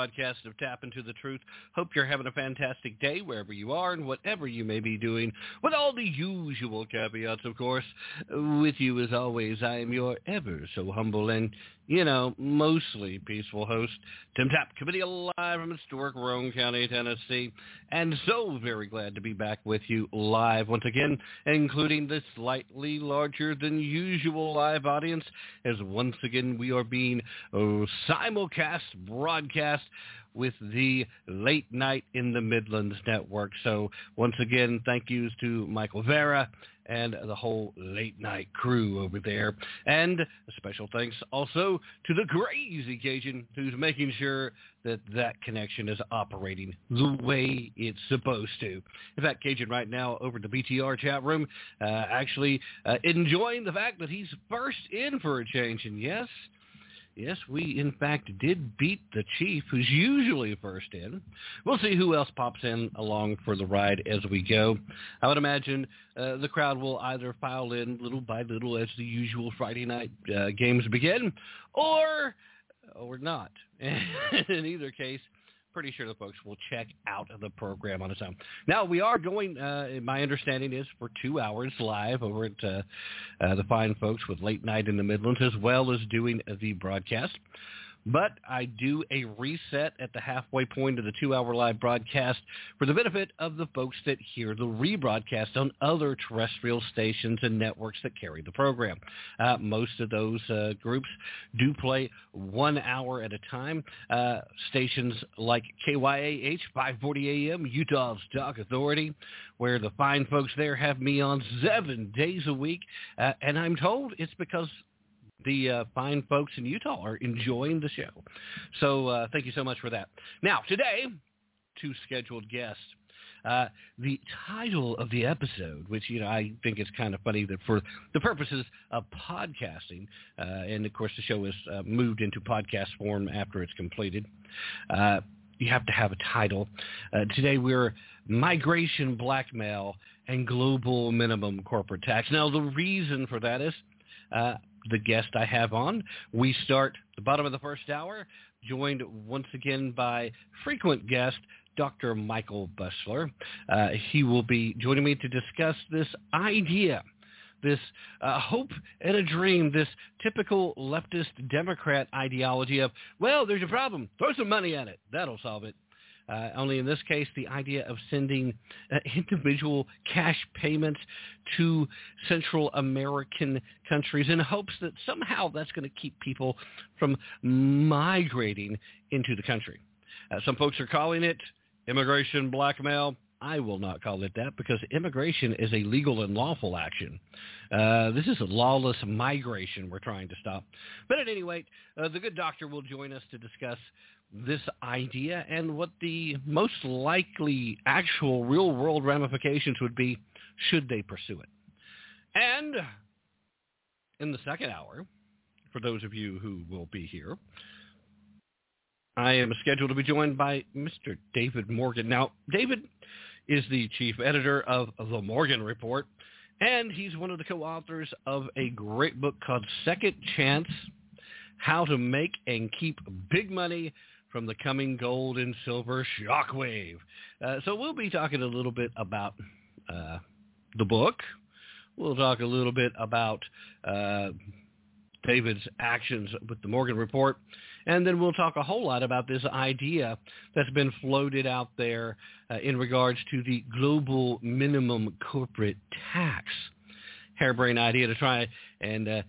broadcast of Tap Into the Truth. Hope you're having a fantastic day wherever you are and whatever you may be doing, with all the usual caveats, of course. With you, as always, I am your ever so humble and, you know, mostly peaceful host, Tim Tap, committee alive from historic Roane County, Tennessee, and so very glad to be back with you live once again, including this slightly larger than usual live audience, as once again we are being uh, simulcast broadcast with the Late Night in the Midlands Network. So once again, thank yous to Michael Vera and the whole late night crew over there. And a special thanks also to the crazy Cajun who's making sure that that connection is operating the way it's supposed to. In fact, Cajun right now over the BTR chat room, uh, actually uh, enjoying the fact that he's first in for a change. And yes, Yes, we in fact did beat the chief, who's usually first in. We'll see who else pops in along for the ride as we go. I would imagine uh, the crowd will either file in little by little as the usual Friday night uh, games begin, or or not. in either case, pretty sure the folks will check out the program on its own. Now, we are going, uh, my understanding is, for two hours live over at uh, uh, the fine folks with Late Night in the Midlands, as well as doing the broadcast. But I do a reset at the halfway point of the two-hour live broadcast for the benefit of the folks that hear the rebroadcast on other terrestrial stations and networks that carry the program. Uh, most of those uh, groups do play one hour at a time. Uh, stations like KYAH 540 AM, Utah's Dog Authority, where the fine folks there have me on seven days a week. Uh, and I'm told it's because the uh, fine folks in Utah are enjoying the show. So uh, thank you so much for that. Now, today, two scheduled guests. Uh, the title of the episode, which you know I think is kind of funny that for the purposes of podcasting, uh, and of course the show is uh, moved into podcast form after it's completed. Uh, you have to have a title. Today we're migration blackmail and global minimum corporate tax. Now the reason for that is uh, the guest I have on. We start the bottom of the first hour, joined once again by frequent guest Dr. Michael Busler. Uh, he will be joining me to discuss this idea this uh, hope and a dream, this typical leftist Democrat ideology of, well, there's a problem. Throw some money at it. That'll solve it. Uh, only in this case, the idea of sending uh, individual cash payments to Central American countries in hopes that somehow that's going to keep people from migrating into the country. Uh, some folks are calling it immigration blackmail. I will not call it that because immigration is a legal and lawful action. Uh, this is a lawless migration we're trying to stop. But at any rate, uh, the good doctor will join us to discuss this idea and what the most likely actual real world ramifications would be should they pursue it. And in the second hour, for those of you who will be here, I am scheduled to be joined by Mr. David Morgan. Now, David is the chief editor of The Morgan Report, and he's one of the co-authors of a great book called Second Chance, How to Make and Keep Big Money from the coming gold and silver shockwave. Uh, so we'll be talking a little bit about uh, the book. We'll talk a little bit about uh, David's actions with the Morgan Report. And then we'll talk a whole lot about this idea that's been floated out there uh, in regards to the global minimum corporate tax. Harebrained idea to try and uh,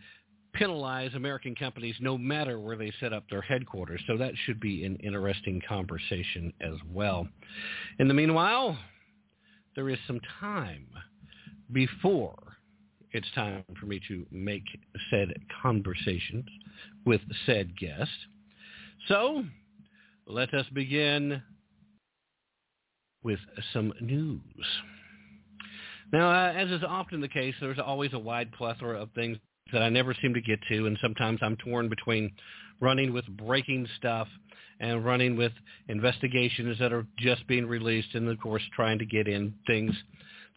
penalize American companies no matter where they set up their headquarters. So that should be an interesting conversation as well. In the meanwhile, there is some time before it's time for me to make said conversations with said guest. So let us begin with some news. Now, uh, as is often the case, there's always a wide plethora of things that I never seem to get to, and sometimes I'm torn between running with breaking stuff and running with investigations that are just being released, and of course trying to get in things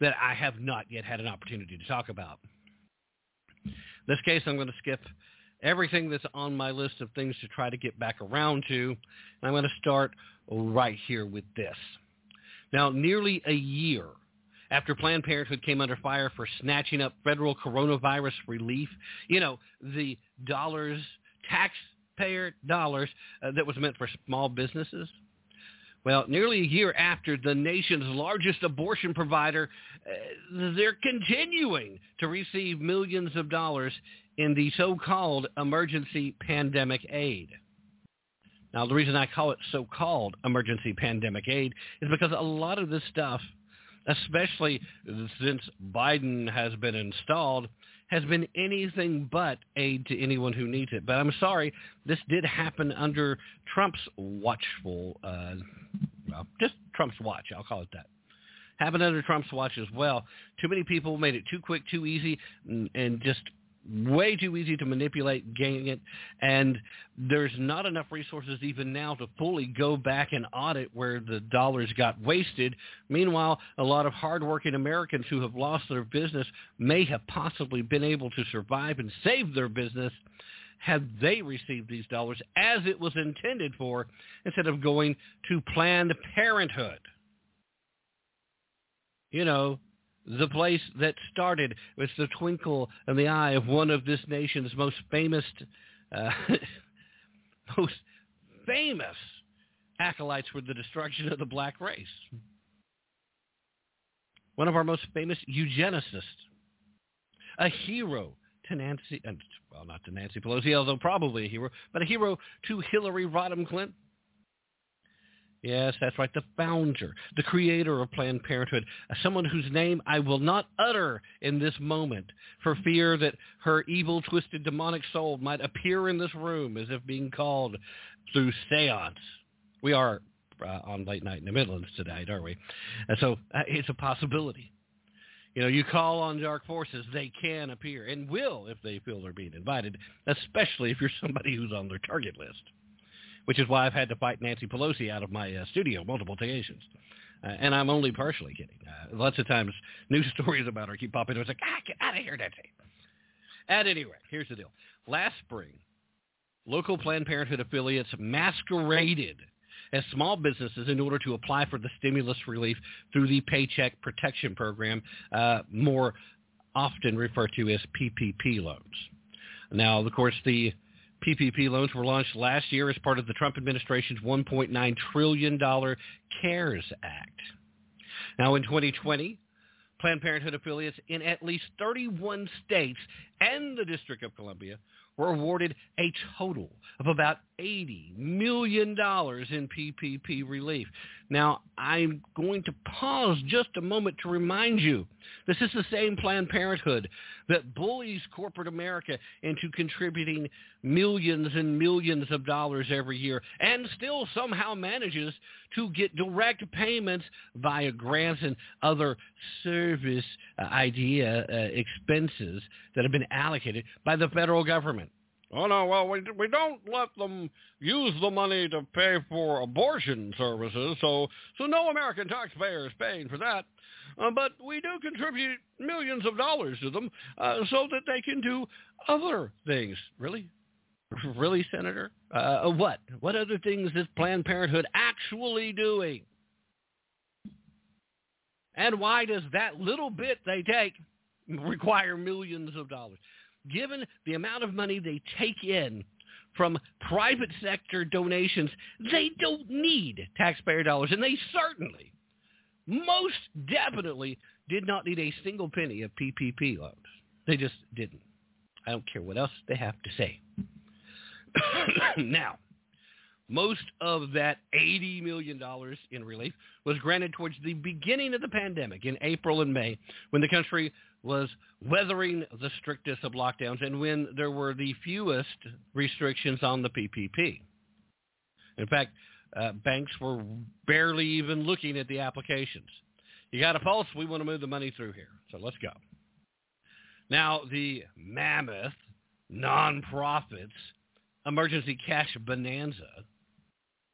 that I have not yet had an opportunity to talk about. In this case, I'm going to skip everything that's on my list of things to try to get back around to, and I'm going to start right here with this. Now, nearly a year after Planned Parenthood came under fire for snatching up federal coronavirus relief. You know, the dollars, taxpayer dollars uh, that was meant for small businesses. Well, nearly a year after the nation's largest abortion provider, uh, they're continuing to receive millions of dollars in the so-called emergency pandemic aid. Now, the reason I call it so-called emergency pandemic aid is because a lot of this stuff – especially since Biden has been installed, has been anything but aid to anyone who needs it. But I'm sorry, this did happen under Trump's watchful, uh, well, just Trump's watch. I'll call it that. Happened under Trump's watch as well. Too many people made it too quick, too easy, and, and just way too easy to manipulate, gain it, and there's not enough resources even now to fully go back and audit where the dollars got wasted. Meanwhile, a lot of hardworking Americans who have lost their business may have possibly been able to survive and save their business had they received these dollars as it was intended for instead of going to Planned Parenthood. You know, the place that started with the twinkle in the eye of one of this nation's most famous, uh, most famous acolytes for the destruction of the black race. One of our most famous eugenicists, a hero to Nancy, well, not to Nancy Pelosi, although probably a hero, but a hero to Hillary Rodham Clinton. Yes, that's right. The founder, the creator of Planned Parenthood, someone whose name I will not utter in this moment for fear that her evil, twisted, demonic soul might appear in this room as if being called through seance. We are uh, on late night in the Midlands tonight, aren't we? And so uh, it's a possibility. You know, you call on dark forces, they can appear and will if they feel they're being invited, especially if you're somebody who's on their target list which is why I've had to fight Nancy Pelosi out of my uh, studio multiple occasions. Uh, and I'm only partially kidding. Uh, lots of times news stories about her keep popping up. It's like, ah, get out of here, Nancy. At any rate, here's the deal. Last spring, local Planned Parenthood affiliates masqueraded as small businesses in order to apply for the stimulus relief through the Paycheck Protection Program, uh, more often referred to as PPP loans. Now, of course, the PPP loans were launched last year as part of the Trump administration's $1.9 trillion CARES Act. Now, in 2020, Planned Parenthood affiliates in at least 31 states and the District of Columbia were awarded a total of about $80 million in PPP relief. Now, I'm going to pause just a moment to remind you, this is the same Planned Parenthood that bullies corporate America into contributing millions and millions of dollars every year and still somehow manages to get direct payments via grants and other service uh, idea uh, expenses that have been allocated by the federal government. Oh no, well we we don't let them use the money to pay for abortion services, so so no American taxpayer is paying for that. Uh, but we do contribute millions of dollars to them uh, so that they can do other things. Really, really, Senator? Uh, what? What other things is Planned Parenthood actually doing? And why does that little bit they take require millions of dollars? Given the amount of money they take in from private sector donations, they don't need taxpayer dollars. And they certainly, most definitely, did not need a single penny of PPP loans. They just didn't. I don't care what else they have to say. now, most of that $80 million in relief was granted towards the beginning of the pandemic in April and May when the country was weathering the strictest of lockdowns and when there were the fewest restrictions on the PPP. In fact, uh, banks were barely even looking at the applications. You got a pulse, we want to move the money through here. So let's go. Now, the mammoth nonprofits emergency cash bonanza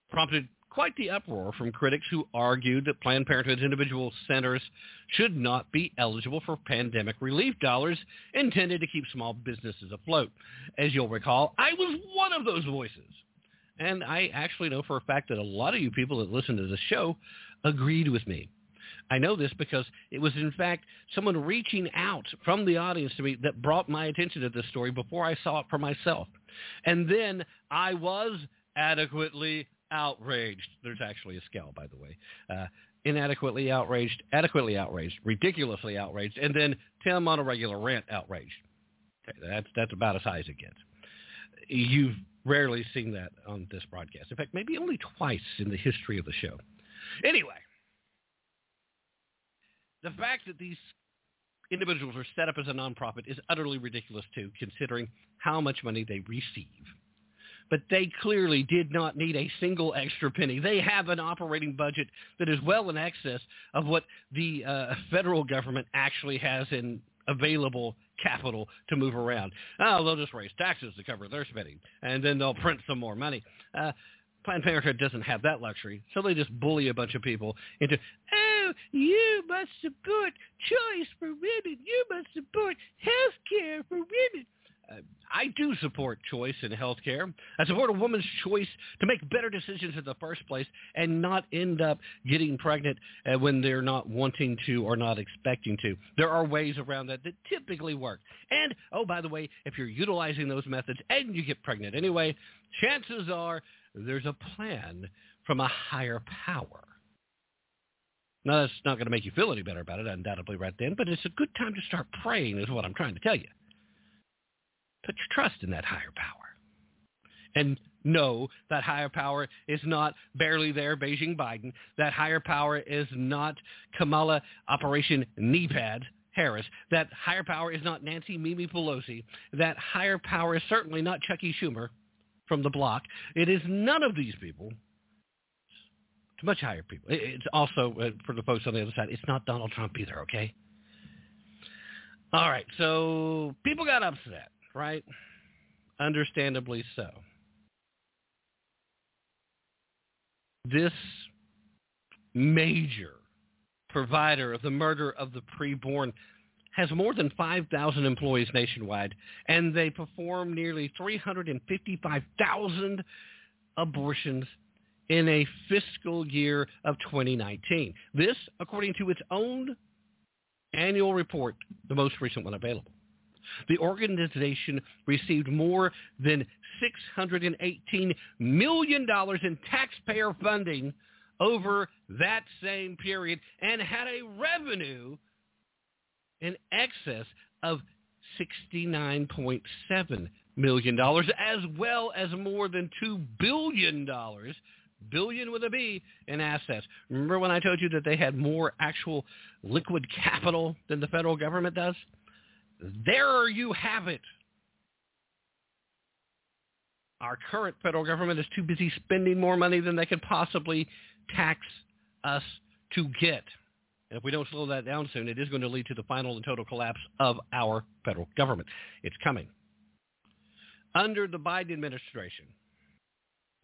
prompted quite the uproar from critics who argued that Planned Parenthood's individual centers should not be eligible for pandemic relief dollars intended to keep small businesses afloat. As you'll recall, I was one of those voices. And I actually know for a fact that a lot of you people that listen to the show agreed with me. I know this because it was in fact someone reaching out from the audience to me that brought my attention to this story before I saw it for myself. And then I was adequately outraged. There's actually a scale, by the way. Uh, inadequately outraged, adequately outraged, ridiculously outraged, and then Tim on a regular rant outraged. Okay, that's that's about as high as it gets. You've rarely seen that on this broadcast. In fact, maybe only twice in the history of the show. Anyway, the fact that these individuals are set up as a nonprofit is utterly ridiculous too, considering how much money they receive but they clearly did not need a single extra penny. They have an operating budget that is well in excess of what the uh, federal government actually has in available capital to move around. Oh, they'll just raise taxes to cover their spending, and then they'll print some more money. Uh, Planned Parenthood doesn't have that luxury, so they just bully a bunch of people into, oh, you must support choice for women. You must support health care for women. I do support choice in healthcare. I support a woman's choice to make better decisions in the first place and not end up getting pregnant uh, when they're not wanting to or not expecting to. There are ways around that that typically work. And, oh, by the way, if you're utilizing those methods and you get pregnant anyway, chances are there's a plan from a higher power. Now, that's not going to make you feel any better about it, undoubtedly, right then, but it's a good time to start praying is what I'm trying to tell you. Put your trust in that higher power. And no, that higher power is not barely there, Beijing Biden. That higher power is not Kamala Operation Kneepad Harris. That higher power is not Nancy Mimi Pelosi. That higher power is certainly not Chucky Schumer from the block. It is none of these people. It's much higher people. It's also, uh, for the folks on the other side, it's not Donald Trump either, okay? All right, so people got upset right? Understandably so. This major provider of the murder of the preborn has more than 5,000 employees nationwide, and they perform nearly 355,000 abortions in a fiscal year of 2019. This, according to its own annual report, the most recent one available. The organization received more than $618 million in taxpayer funding over that same period and had a revenue in excess of $69.7 million, as well as more than $2 billion, billion with a B, in assets. Remember when I told you that they had more actual liquid capital than the federal government does? There you have it. Our current federal government is too busy spending more money than they could possibly tax us to get. And if we don't slow that down soon, it is going to lead to the final and total collapse of our federal government. It's coming. Under the Biden administration,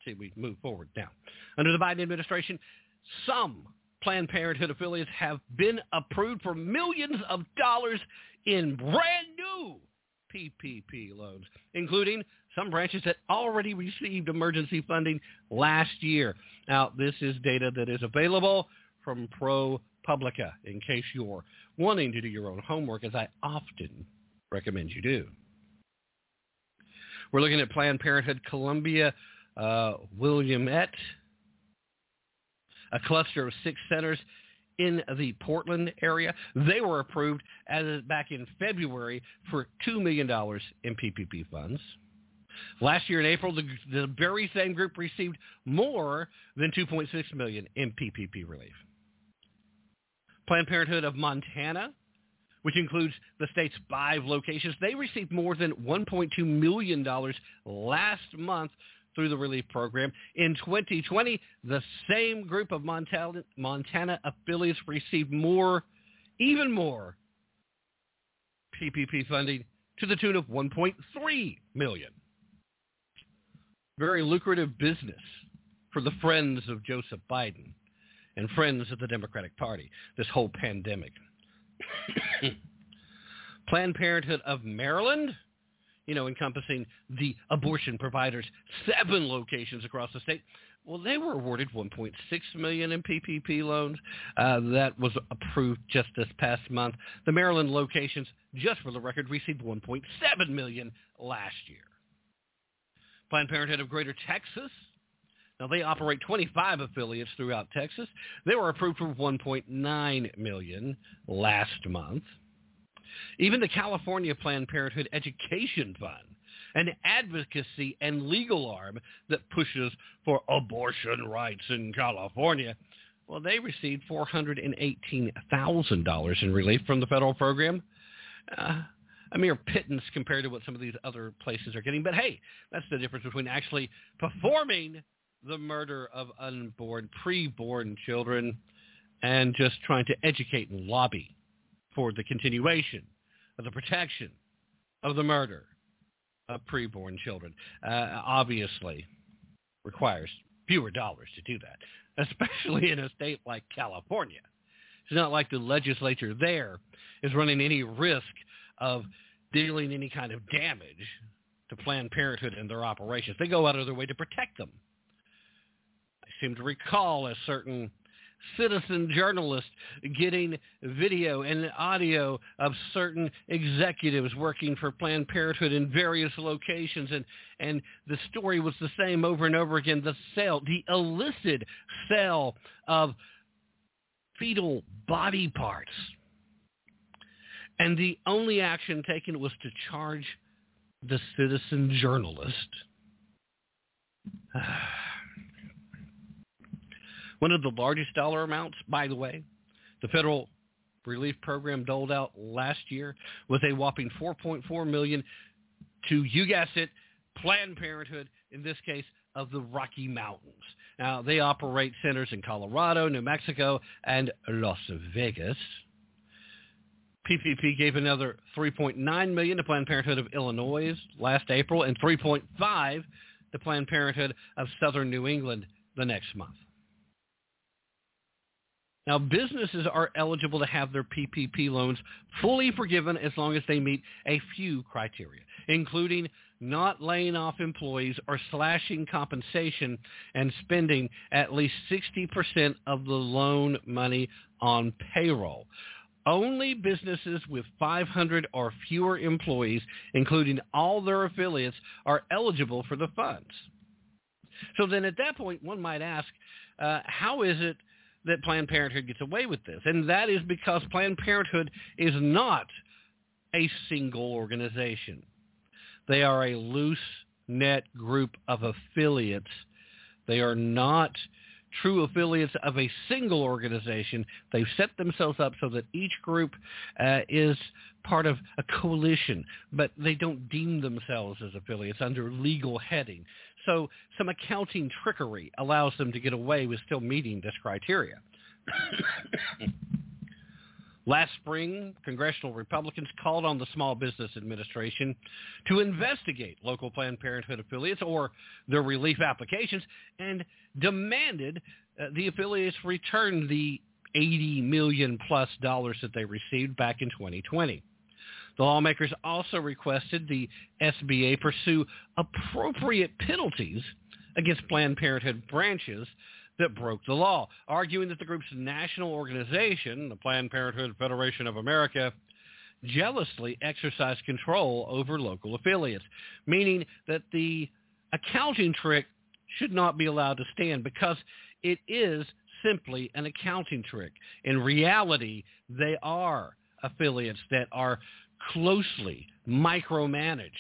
see, we move forward now. Under the Biden administration, some Planned Parenthood affiliates have been approved for millions of dollars in brand new PPP loans, including some branches that already received emergency funding last year. Now, this is data that is available from ProPublica in case you're wanting to do your own homework, as I often recommend you do. We're looking at Planned Parenthood Columbia uh, Willamette, a cluster of six centers in the Portland area. They were approved as back in February for $2 million in PPP funds. Last year in April, the, the very same group received more than 2.6 million in PPP relief. Planned Parenthood of Montana, which includes the state's five locations, they received more than $1.2 million last month through the relief program. In 2020, the same group of Montana, Montana affiliates received more, even more, PPP funding to the tune of 1.3 million. Very lucrative business for the friends of Joseph Biden and friends of the Democratic Party, this whole pandemic. Planned Parenthood of Maryland you know, encompassing the abortion providers, seven locations across the state. Well, they were awarded 1.6 million in PPP loans. Uh, that was approved just this past month. The Maryland locations, just for the record, received 1.7 million last year. Planned Parenthood of Greater Texas. Now they operate 25 affiliates throughout Texas. They were approved for 1.9 million last month. Even the California Planned Parenthood Education Fund, an advocacy and legal arm that pushes for abortion rights in California, well, they received $418,000 in relief from the federal program. Uh, a mere pittance compared to what some of these other places are getting. But hey, that's the difference between actually performing the murder of unborn, preborn children and just trying to educate and lobby for the continuation of the protection of the murder of preborn children. Uh, obviously requires fewer dollars to do that, especially in a state like California. It's not like the legislature there is running any risk of dealing any kind of damage to Planned Parenthood and their operations. They go out of their way to protect them. I seem to recall a certain citizen journalist getting video and audio of certain executives working for Planned Parenthood in various locations. And, and the story was the same over and over again. The sale, the illicit sale of fetal body parts. And the only action taken was to charge the citizen journalist. One of the largest dollar amounts, by the way, the federal relief program doled out last year was a whopping 4.4 million to, you guessed it, Planned Parenthood, in this case, of the Rocky Mountains. Now, they operate centers in Colorado, New Mexico, and Las Vegas. PPP gave another 3.9 million to Planned Parenthood of Illinois last April and 3.5 to Planned Parenthood of Southern New England the next month. Now, businesses are eligible to have their PPP loans fully forgiven as long as they meet a few criteria, including not laying off employees or slashing compensation and spending at least 60% of the loan money on payroll. only businesses with 500 or fewer employees, including all their affiliates, are eligible for the funds. So then at that point, one might ask, uh, how is it that Planned Parenthood gets away with this? And that is because Planned Parenthood is not a single organization. They are a loose net group of affiliates. They are not true affiliates of a single organization. They've set themselves up so that each group uh, is part of a coalition, but they don't deem themselves as affiliates under legal heading. So some accounting trickery allows them to get away with still meeting this criteria. Last spring, congressional Republicans called on the Small Business Administration to investigate local Planned Parenthood affiliates or their relief applications and demanded uh, the affiliates return the 80 million plus dollars that they received back in 2020. The lawmakers also requested the SBA pursue appropriate penalties against Planned Parenthood branches that broke the law, arguing that the group's national organization, the Planned Parenthood Federation of America, jealously exercised control over local affiliates, meaning that the accounting trick should not be allowed to stand because it is simply an accounting trick. In reality, they are affiliates that are closely micromanaged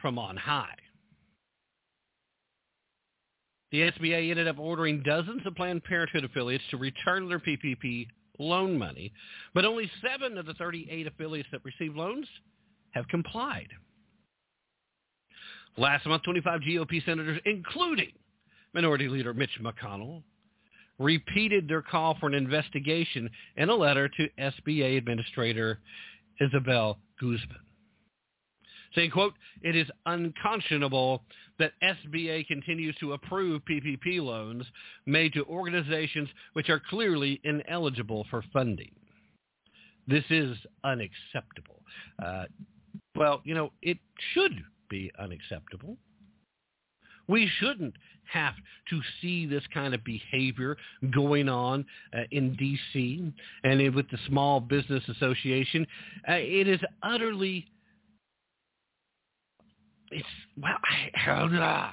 from on high. The SBA ended up ordering dozens of Planned Parenthood affiliates to return their PPP loan money, but only seven of the 38 affiliates that received loans have complied. Last month, 25 GOP senators, including Minority Leader Mitch McConnell, repeated their call for an investigation in a letter to SBA Administrator Isabel Guzman saying, quote, it is unconscionable that SBA continues to approve PPP loans made to organizations which are clearly ineligible for funding. This is unacceptable. Uh, well, you know, it should be unacceptable. We shouldn't have to see this kind of behavior going on uh, in D.C. and with the Small Business Association. Uh, it is utterly it's well, I,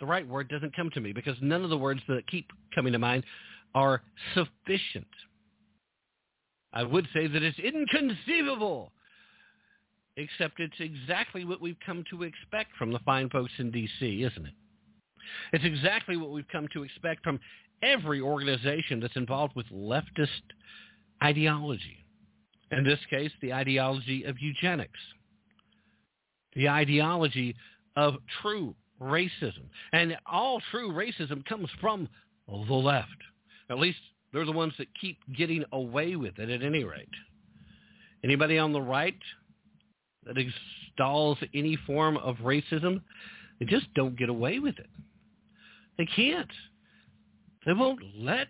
the right word doesn't come to me because none of the words that keep coming to mind are sufficient. I would say that it's inconceivable, except it's exactly what we've come to expect from the fine folks in D.C., isn't it? It's exactly what we've come to expect from every organization that's involved with leftist ideology. In this case, the ideology of eugenics the ideology of true racism. And all true racism comes from the left. At least they're the ones that keep getting away with it at any rate. Anybody on the right that installs any form of racism, they just don't get away with it. They can't. They won't let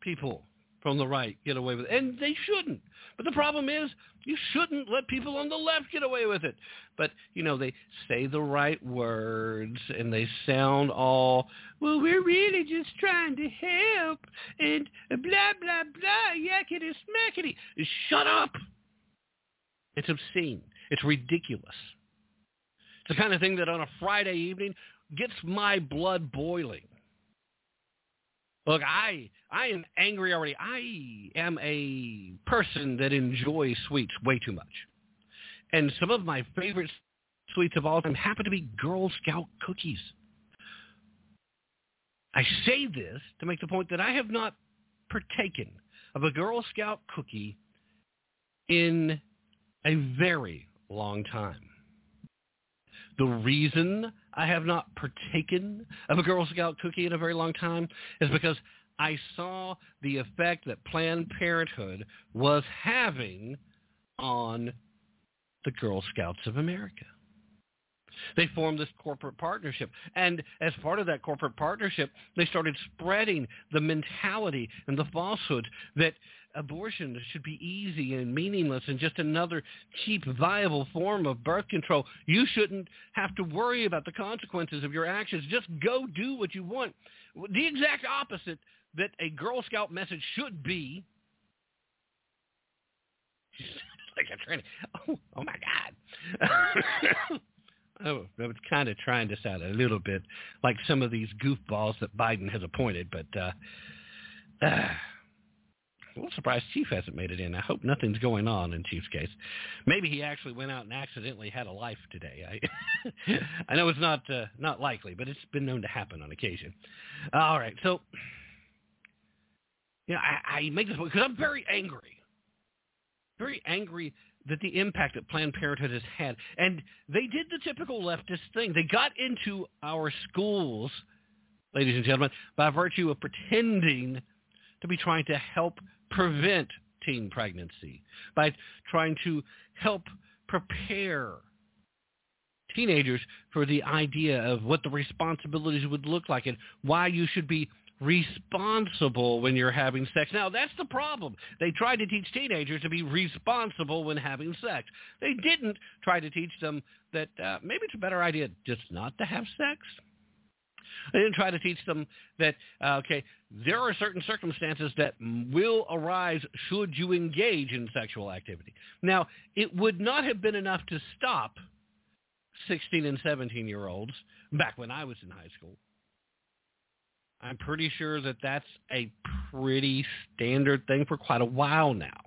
people from the right get away with it. And they shouldn't. But the problem is you shouldn't let people on the left get away with it. But, you know, they say the right words and they sound all, well, we're really just trying to help and blah, blah, blah, yakety smackety. Shut up. It's obscene. It's ridiculous. It's the kind of thing that on a Friday evening gets my blood boiling. Look, I I am angry already. I am a person that enjoys sweets way too much. And some of my favorite sweets of all time happen to be Girl Scout cookies. I say this to make the point that I have not partaken of a Girl Scout cookie in a very long time. The reason I have not partaken of a Girl Scout cookie in a very long time is because I saw the effect that Planned Parenthood was having on the Girl Scouts of America. They formed this corporate partnership. And as part of that corporate partnership, they started spreading the mentality and the falsehood that abortion should be easy and meaningless and just another cheap, viable form of birth control. You shouldn't have to worry about the consequences of your actions. Just go do what you want. The exact opposite that a Girl Scout message should be like trying to, oh, oh my God. oh, I was kind of trying this out a little bit like some of these goofballs that Biden has appointed, but uh, uh, a little surprised Chief hasn't made it in. I hope nothing's going on in Chief's case. Maybe he actually went out and accidentally had a life today. I I know it's not uh, not likely, but it's been known to happen on occasion. All right, so you know, I, I make this because I'm very angry, very angry that the impact that Planned Parenthood has had, and they did the typical leftist thing. They got into our schools, ladies and gentlemen, by virtue of pretending to be trying to help prevent teen pregnancy, by trying to help prepare teenagers for the idea of what the responsibilities would look like and why you should be responsible when you're having sex. Now, that's the problem. They tried to teach teenagers to be responsible when having sex. They didn't try to teach them that uh, maybe it's a better idea just not to have sex. They didn't try to teach them that, uh, okay, there are certain circumstances that will arise should you engage in sexual activity. Now, it would not have been enough to stop 16 and 17-year-olds back when I was in high school. I'm pretty sure that that's a pretty standard thing for quite a while now.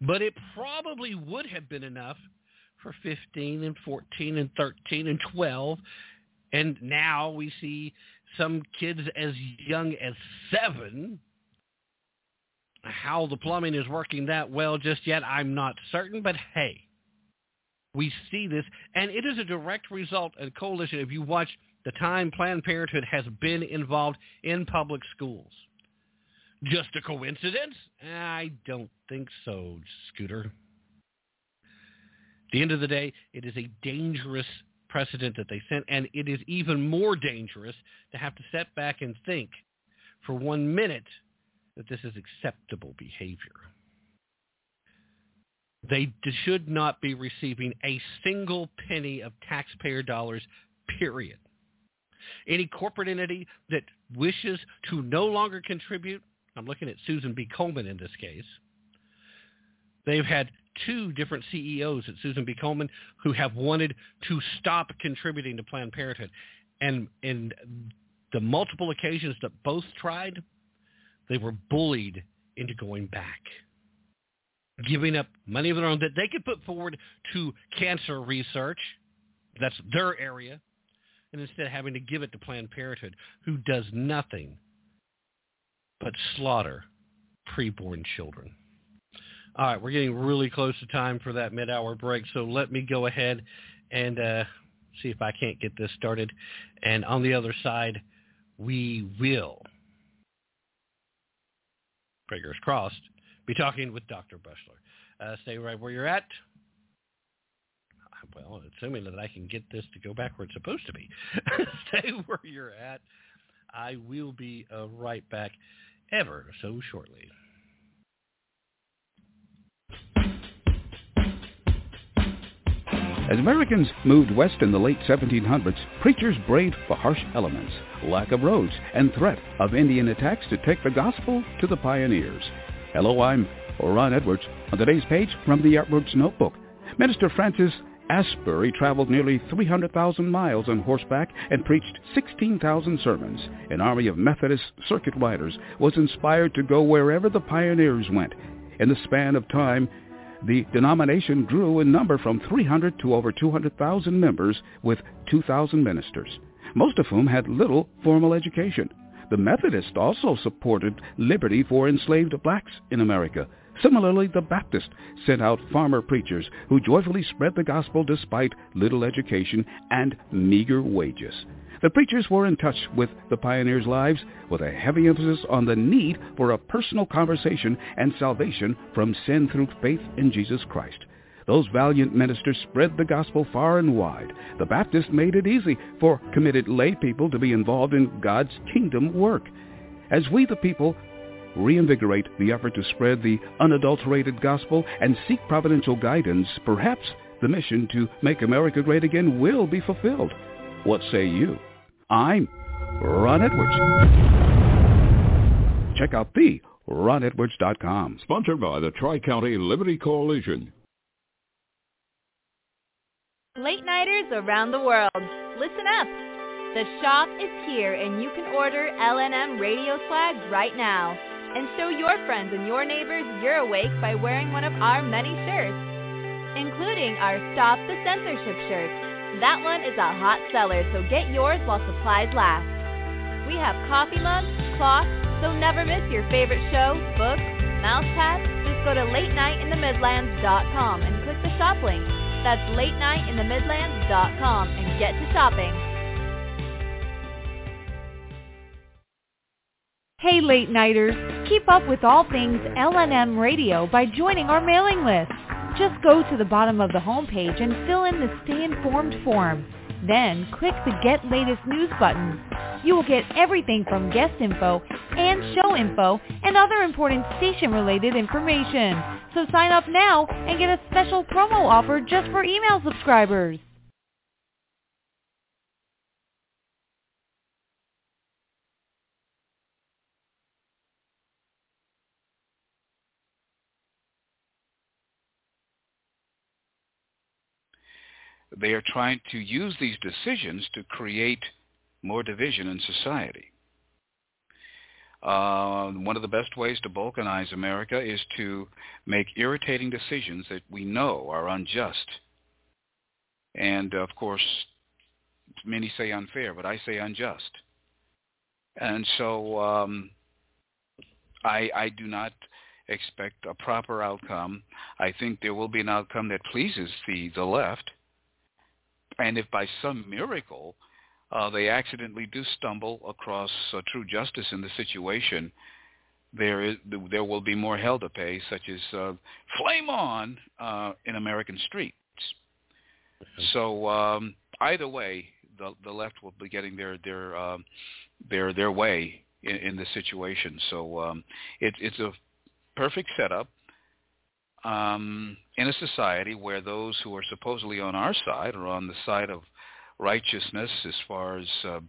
But it probably would have been enough for 15 and 14 and 13 and 12 and now we see some kids as young as seven. How the plumbing is working that well just yet, I'm not certain, but hey, we see this, and it is a direct result of coalition. If you watch the time Planned Parenthood has been involved in public schools. Just a coincidence? I don't think so, Scooter. At the end of the day, it is a dangerous precedent that they sent, and it is even more dangerous to have to step back and think for one minute that this is acceptable behavior. They should not be receiving a single penny of taxpayer dollars, period. Any corporate entity that wishes to no longer contribute, I'm looking at Susan B. Coleman in this case, they've had two different CEOs at Susan B. Coleman who have wanted to stop contributing to Planned Parenthood. And in the multiple occasions that both tried, they were bullied into going back, giving up money of their own that they could put forward to cancer research. That's their area. And instead of having to give it to Planned Parenthood, who does nothing but slaughter preborn children. All right, we're getting really close to time for that mid-hour break, so let me go ahead and uh, see if I can't get this started. And on the other side, we will, fingers crossed, be talking with Dr. Busler. Uh, stay right where you're at. Well, assuming that I can get this to go back where it's supposed to be. stay where you're at. I will be uh, right back ever so shortly. As Americans moved west in the late 1700s, preachers braved the harsh elements, lack of roads, and threat of Indian attacks to take the gospel to the pioneers. Hello, I'm Ron Edwards. On today's page from the Edwards Notebook, Minister Francis Asbury traveled nearly 300,000 miles on horseback and preached 16,000 sermons. An army of Methodist circuit riders was inspired to go wherever the pioneers went. In the span of time, the denomination grew in number from 300 to over 200,000 members with 2,000 ministers, most of whom had little formal education. The Methodists also supported liberty for enslaved blacks in America. Similarly, the Baptists sent out farmer preachers who joyfully spread the gospel despite little education and meager wages. The preachers were in touch with the pioneers' lives with a heavy emphasis on the need for a personal conversation and salvation from sin through faith in Jesus Christ. Those valiant ministers spread the gospel far and wide. The Baptists made it easy for committed lay people to be involved in God's kingdom work. As we the people reinvigorate the effort to spread the unadulterated gospel and seek providential guidance, perhaps the mission to make America great again will be fulfilled. What say you? I'm Ron Edwards. check out the ronedwards.com. Sponsored by the Tri-County Liberty Coalition. Late nighters around the world, listen up. The shop is here and you can order LNM radio flags right now and show your friends and your neighbors you're awake by wearing one of our many shirts, including our Stop the Censorship shirt. That one is a hot seller, so get yours while supplies last. We have coffee mugs, cloths, so never miss your favorite show, book, mouse pads. Just go to latenightinthemidlands.com and click the shop link. That's latenightinthemidlands.com and get to shopping. Hey late nighters, keep up with all things LNM radio by joining our mailing list. Just go to the bottom of the homepage and fill in the Stay Informed form. Then click the Get Latest News button. You will get everything from guest info and show info and other important station-related information. So sign up now and get a special promo offer just for email subscribers. They are trying to use these decisions to create more division in society. Uh, one of the best ways to balkanize America is to make irritating decisions that we know are unjust. And of course, many say unfair, but I say unjust. And so um, I, I do not expect a proper outcome. I think there will be an outcome that pleases the, the left and if by some miracle uh, they accidentally do stumble across uh, true justice in the situation, there is there will be more hell to pay, such as uh, flame on uh, in American streets. So um, either way, the the left will be getting their their um, their their way in, in the situation. So um, it's it's a perfect setup um, in a society where those who are supposedly on our side or on the side of righteousness as far as uh,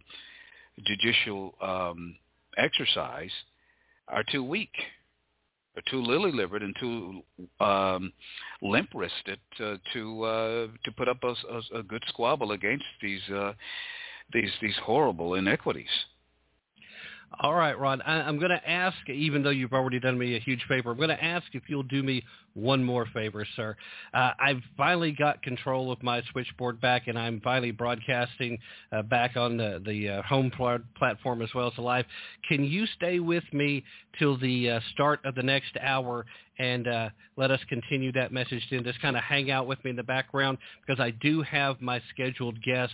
judicial um, exercise are too weak, are too lily-livered and too um, limp-wristed uh, to uh, to put up a, a, a good squabble against these uh, these these horrible inequities. All right, Ron. I, am going to ask, even though you've already done me a huge favor, I'm going to ask if you'll do me one more favor, sir. Uh, I've finally got control of my switchboard back, and I'm finally broadcasting uh, back on the, the uh, home pl- platform as well as the live. Can you stay with me till the uh, start of the next hour and uh, let us continue that message then just kind of hang out with me in the background because I do have my scheduled guest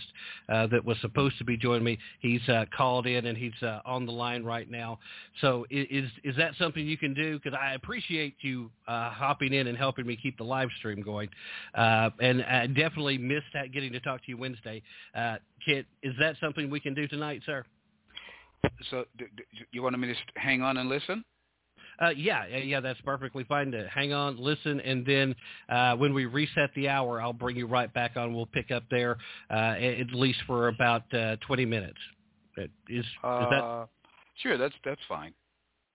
uh, that was supposed to be joining me. He's uh, called in and he's uh, on the line right now. So is is that something you can do? Because I appreciate you uh, hopping in and helping me keep the live stream going, uh, and I definitely missed that getting to talk to you Wednesday. Uh, Kit, is that something we can do tonight, sir? So do, do you want me to hang on and listen? Uh, yeah, yeah, that's perfectly fine to hang on, listen, and then uh, when we reset the hour, I'll bring you right back on. We'll pick up there uh, at least for about uh, 20 minutes. Is, is that? Uh, sure, that's that's fine.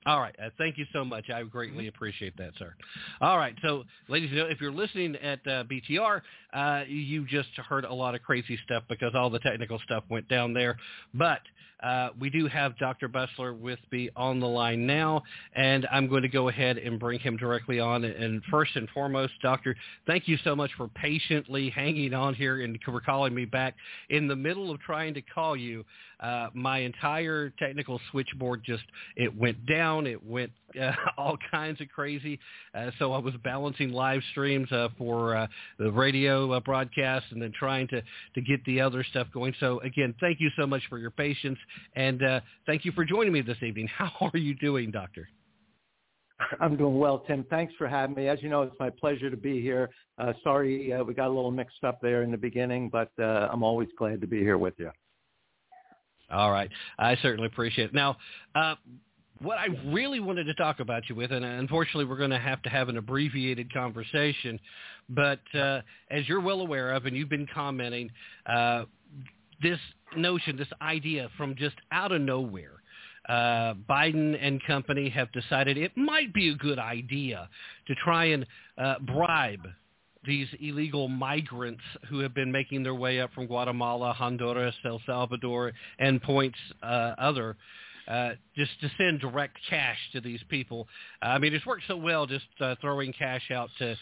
All right. Uh, thank you so much. I greatly appreciate that, sir. All right. So, ladies and gentlemen, if you're listening at uh, BTR, uh, you just heard a lot of crazy stuff because all the technical stuff went down there. But uh, we do have Dr. Busler with me on the line now, and I'm going to go ahead and bring him directly on. And first and foremost, Doctor, thank you so much for patiently hanging on here and for calling me back. In the middle of trying to call you, uh, my entire technical switchboard just, it went down, it went uh, all kinds of crazy. Uh, so I was balancing live streams uh, for the radio broadcast and then trying to, to get the other stuff going. So again, thank you so much for your patience and uh, thank you for joining me this evening. How are you doing, Doctor? I'm doing well, Tim. Thanks for having me. As you know, it's my pleasure to be here. Uh, sorry uh, we got a little mixed up there in the beginning, but uh, I'm always glad to be here with you. All right. I certainly appreciate it. Now, uh, what I really wanted to talk about you with, and unfortunately we're going to have to have an abbreviated conversation, but uh, as you're well aware of, and you've been commenting, uh, this notion, this idea from just out of nowhere uh, Biden and company have decided it might be a good idea to try and uh, bribe these illegal migrants who have been making their way up from Guatemala, Honduras, El Salvador, and points uh, other. Uh, just to send direct cash to these people. I mean, it's worked so well just uh, throwing cash out to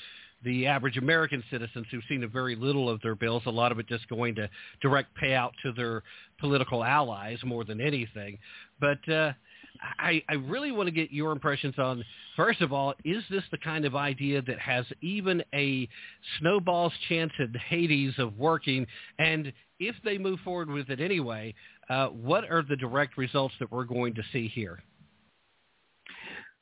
the average American citizens who've seen very little of their bills, a lot of it just going to direct payout to their political allies more than anything. But uh, I, I really want to get your impressions on, first of all, is this the kind of idea that has even a snowball's chance in Hades of working? And if they move forward with it anyway, uh, what are the direct results that we're going to see here?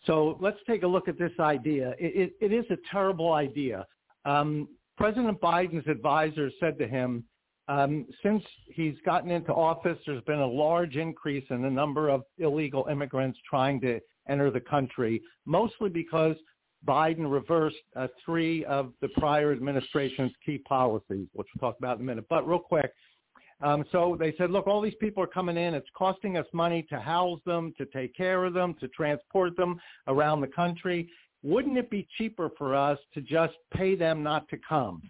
So let's take a look at this idea. It, it, it is a terrible idea. Um, President Biden's advisors said to him, um, since he's gotten into office, there's been a large increase in the number of illegal immigrants trying to enter the country, mostly because Biden reversed uh, three of the prior administration's key policies, which we'll talk about in a minute. But real quick, um, so they said, look, all these people are coming in. It's costing us money to house them, to take care of them, to transport them around the country. Wouldn't it be cheaper for us to just pay them not to come?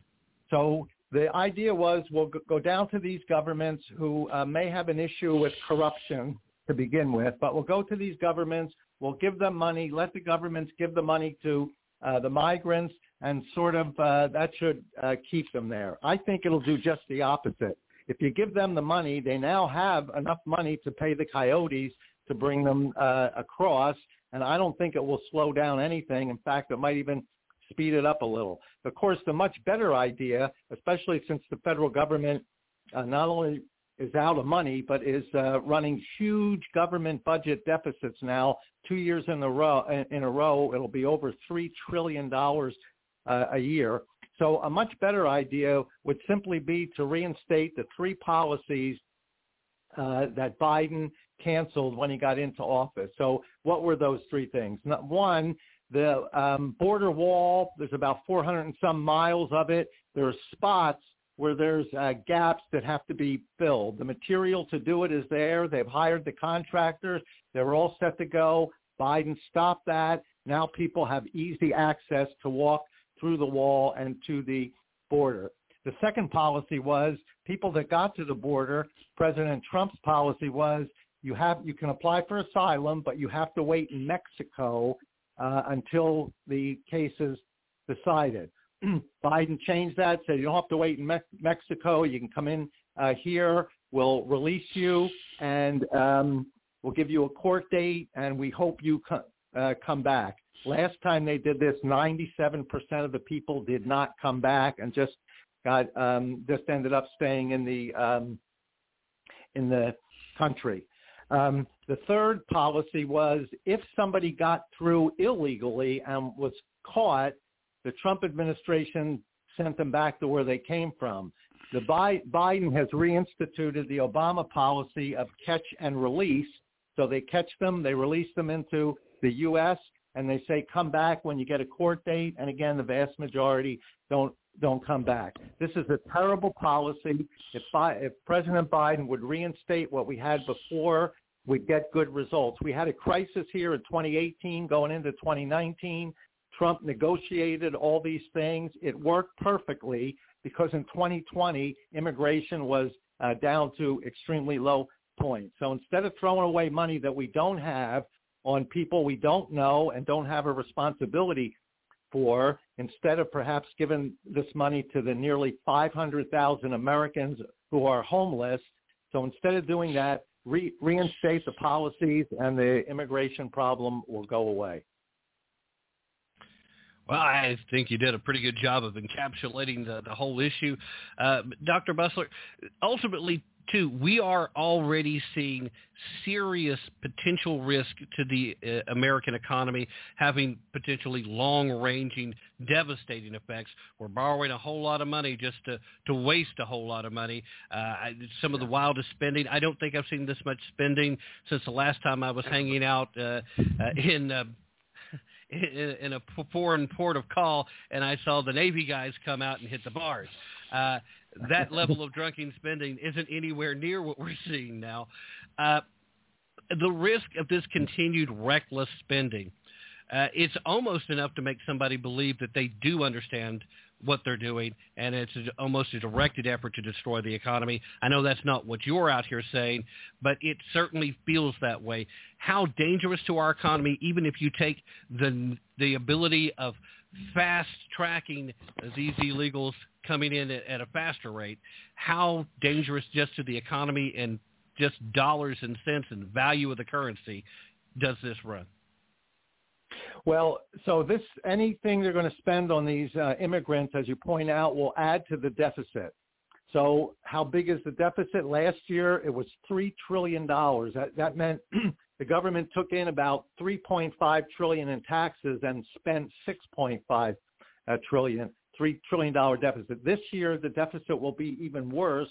So the idea was we'll go down to these governments who uh, may have an issue with corruption to begin with, but we'll go to these governments, we'll give them money, let the governments give the money to uh, the migrants, and sort of uh, that should uh, keep them there. I think it'll do just the opposite. If you give them the money, they now have enough money to pay the coyotes to bring them uh, across, and I don't think it will slow down anything. In fact, it might even speed it up a little. Of course, the much better idea, especially since the federal government uh, not only is out of money, but is uh, running huge government budget deficits now, two years in a row. In a row, it'll be over three trillion dollars uh, a year. So a much better idea would simply be to reinstate the three policies uh, that Biden canceled when he got into office. So what were those three things? One, the um, border wall, there's about 400 and some miles of it. There are spots where there's uh, gaps that have to be filled. The material to do it is there. They've hired the contractors. They're all set to go. Biden stopped that. Now people have easy access to walk through the wall and to the border. The second policy was people that got to the border, President Trump's policy was you have you can apply for asylum, but you have to wait in Mexico uh, until the case is decided. Biden changed that, said you don't have to wait in Me- Mexico. You can come in uh, here. We'll release you, and um, we'll give you a court date, and we hope you co- uh, come back. Last time they did this, 97% of the people did not come back and just got um, just ended up staying in the um, in the country. Um, the third policy was if somebody got through illegally and was caught, the Trump administration sent them back to where they came from. The Bi- Biden has reinstituted the Obama policy of catch and release. So they catch them, they release them into the U.S., and they say come back when you get a court date. And again, the vast majority don't don't come back. This is a terrible policy. If, if President Biden would reinstate what we had before, we'd get good results. We had a crisis here in 2018 going into 2019. Trump negotiated all these things. It worked perfectly because in 2020, immigration was uh, down to extremely low points. So instead of throwing away money that we don't have on people we don't know and don't have a responsibility for, instead of perhaps giving this money to the nearly 500,000 Americans who are homeless. So instead of doing that, re- reinstate the policies and the immigration problem will go away. Well, I think you did a pretty good job of encapsulating the, the whole issue. Uh, Dr. Busler, ultimately, too, we are already seeing serious potential risk to the uh, American economy, having potentially long-ranging, devastating effects. We're borrowing a whole lot of money just to, to waste a whole lot of money. Uh, some of the wildest spending. I don't think I've seen this much spending since the last time I was hanging out uh, uh, in. Uh, in, in a foreign port of call, and I saw the Navy guys come out and hit the bars. Uh, that level of drunken spending isn't anywhere near what we're seeing now. Uh, the risk of this continued reckless spending, uh, it's almost enough to make somebody believe that they do understand what they're doing, and it's almost a directed effort to destroy the economy. I know that's not what you're out here saying, but it certainly feels that way. How dangerous to our economy, even if you take the the ability of fast tracking these illegals coming in at, at a faster rate, how dangerous just to the economy and just dollars and cents and value of the currency does this run? Well, so this anything they're going to spend on these uh, immigrants, as you point out, will add to the deficit. So how big is the deficit? Last year it was three trillion dollars. That that meant the government took in about 3.5 trillion in taxes and spent 6.5 uh, trillion, three trillion dollar deficit. This year the deficit will be even worse,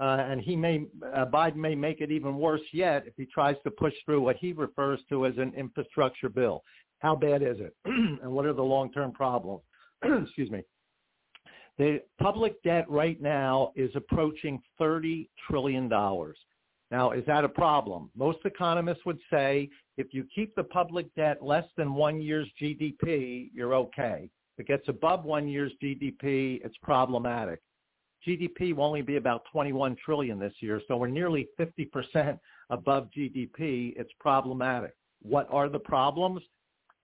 uh, and he may uh, Biden may make it even worse yet if he tries to push through what he refers to as an infrastructure bill. How bad is it? and what are the long-term problems? Excuse me. The public debt right now is approaching $30 trillion. Now, is that a problem? Most economists would say if you keep the public debt less than one year's GDP, you're okay. If it gets above one year's GDP, it's problematic. GDP will only be about 21 trillion this year, so we're nearly 50% above GDP. It's problematic. What are the problems?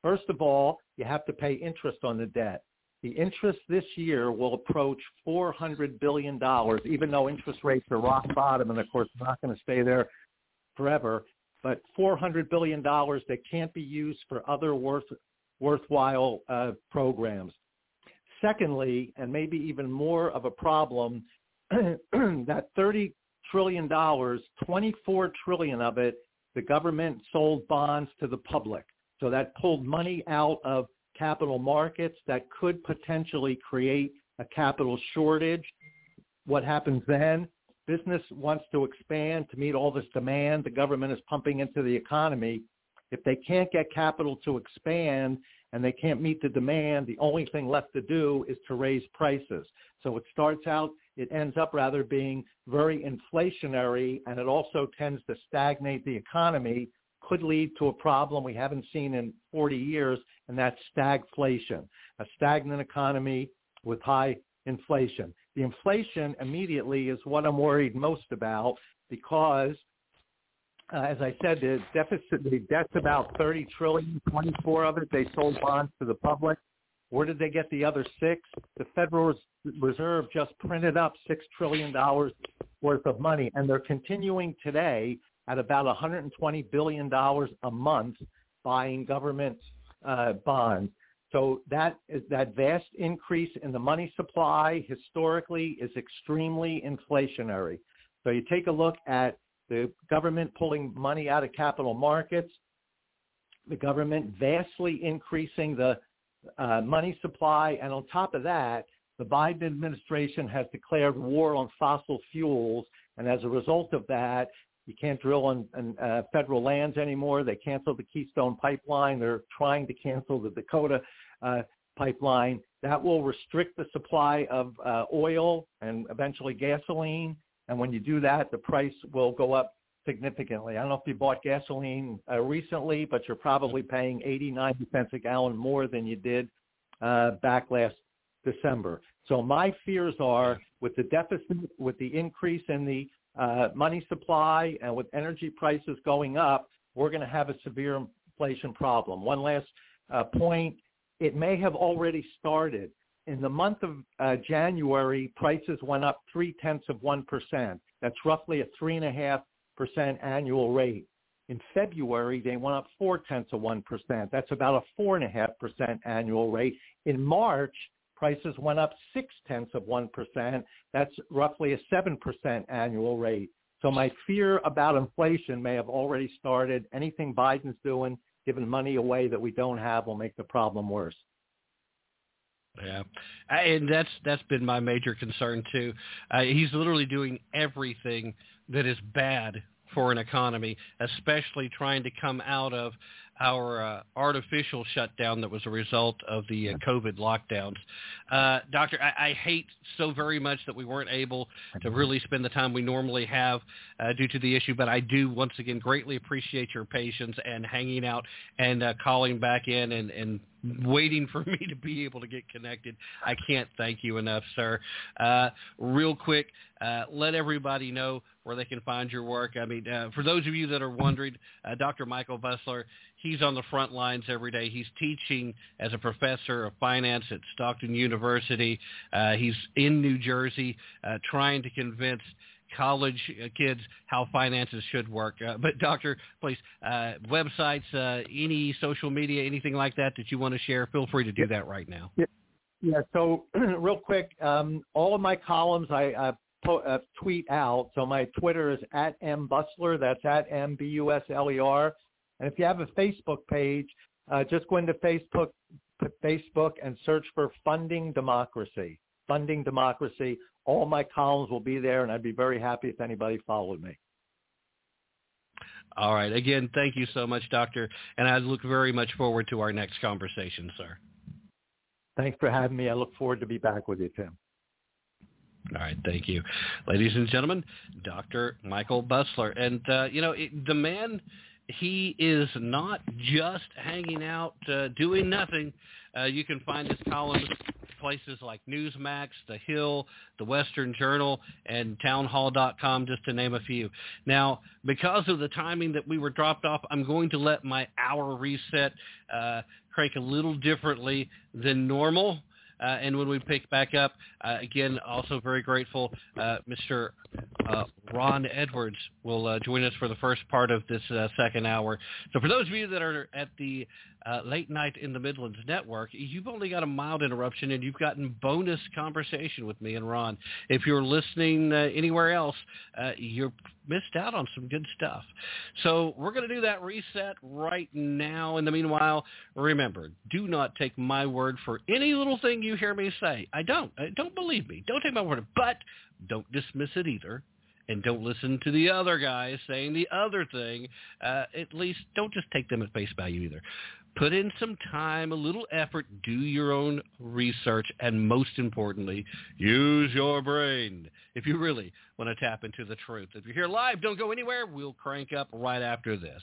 First of all, you have to pay interest on the debt. The interest this year will approach $400 billion, even though interest rates are rock bottom, and of course, not going to stay there forever. But $400 billion that can't be used for other worth, worthwhile uh, programs. Secondly, and maybe even more of a problem, that 30 trillion dollars, 24 trillion of it, the government sold bonds to the public. So that pulled money out of capital markets that could potentially create a capital shortage. What happens then? Business wants to expand to meet all this demand the government is pumping into the economy. If they can't get capital to expand and they can't meet the demand, the only thing left to do is to raise prices. So it starts out, it ends up rather being very inflationary and it also tends to stagnate the economy could lead to a problem we haven't seen in 40 years, and that's stagflation, a stagnant economy with high inflation. The inflation immediately is what I'm worried most about because, uh, as I said, the deficit, the debt's about 30 trillion, 24 of it, they sold bonds to the public. Where did they get the other six? The Federal Reserve just printed up $6 trillion worth of money, and they're continuing today at about $120 billion a month buying government uh, bonds. So that is, that vast increase in the money supply historically is extremely inflationary. So you take a look at the government pulling money out of capital markets, the government vastly increasing the uh, money supply, and on top of that, the Biden administration has declared war on fossil fuels, and as a result of that, you can't drill on, on uh, federal lands anymore. They canceled the Keystone Pipeline. They're trying to cancel the Dakota uh, Pipeline. That will restrict the supply of uh, oil and eventually gasoline. And when you do that, the price will go up significantly. I don't know if you bought gasoline uh, recently, but you're probably paying 80, 90 cents a gallon more than you did uh, back last December. So my fears are with the deficit, with the increase in the uh, money supply and with energy prices going up, we're going to have a severe inflation problem. One last uh, point, it may have already started. In the month of uh, January, prices went up three-tenths of 1%. That's roughly a 3.5% annual rate. In February, they went up four-tenths of 1%. That's about a 4.5% annual rate. In March, prices went up six-tenths of 1%. That's roughly a 7% annual rate. So my fear about inflation may have already started. Anything Biden's doing, giving money away that we don't have, will make the problem worse. Yeah, and that's that's been my major concern too. Uh, he's literally doing everything that is bad for an economy, especially trying to come out of our uh, artificial shutdown that was a result of the uh, COVID lockdowns. Uh, doctor, I, I hate so very much that we weren't able to really spend the time we normally have uh, due to the issue, but I do once again greatly appreciate your patience and hanging out and uh, calling back in and, and waiting for me to be able to get connected. I can't thank you enough, sir. Uh, real quick, uh, let everybody know where they can find your work. I mean, uh, for those of you that are wondering, uh, Dr. Michael Busler, he's on the front lines every day. He's teaching as a professor of finance at Stockton University. Uh, he's in New Jersey uh, trying to convince college uh, kids how finances should work. Uh, but doctor, please, uh, websites, uh, any social media, anything like that that you want to share, feel free to do that right now. Yeah. Yeah. So real quick, um, all of my columns I po- uh, tweet out. So my Twitter is at m busler. That's at m b u s l e r. And if you have a Facebook page, uh, just go into Facebook, Facebook and search for Funding Democracy. Funding Democracy. All my columns will be there, and I'd be very happy if anybody followed me. All right. Again, thank you so much, Doctor, and I look very much forward to our next conversation, sir. Thanks for having me. I look forward to be back with you, Tim. All right, thank you, ladies and gentlemen. Dr. Michael Busler, and uh, you know it, the man, he is not just hanging out uh, doing nothing. Uh, you can find his columns places like Newsmax, The Hill, The Western Journal, and Townhall.com, just to name a few. Now, because of the timing that we were dropped off, I'm going to let my hour reset uh, crank a little differently than normal. Uh, and when we pick back up, uh, again, also very grateful, uh, Mr. Uh, Ron Edwards will uh, join us for the first part of this uh, second hour. So for those of you that are at the uh, Late Night in the Midlands Network, you've only got a mild interruption and you've gotten bonus conversation with me and Ron. If you're listening uh, anywhere else, uh, you're missed out on some good stuff. So we're going to do that reset right now. In the meanwhile, remember, do not take my word for any little thing you hear me say. I don't. Don't believe me. Don't take my word. But don't dismiss it either and don't listen to the other guys saying the other thing. Uh, at least don't just take them at face value either put in some time, a little effort, do your own research, and most importantly, use your brain if you really want to tap into the truth. If you're here live, don't go anywhere. We'll crank up right after this.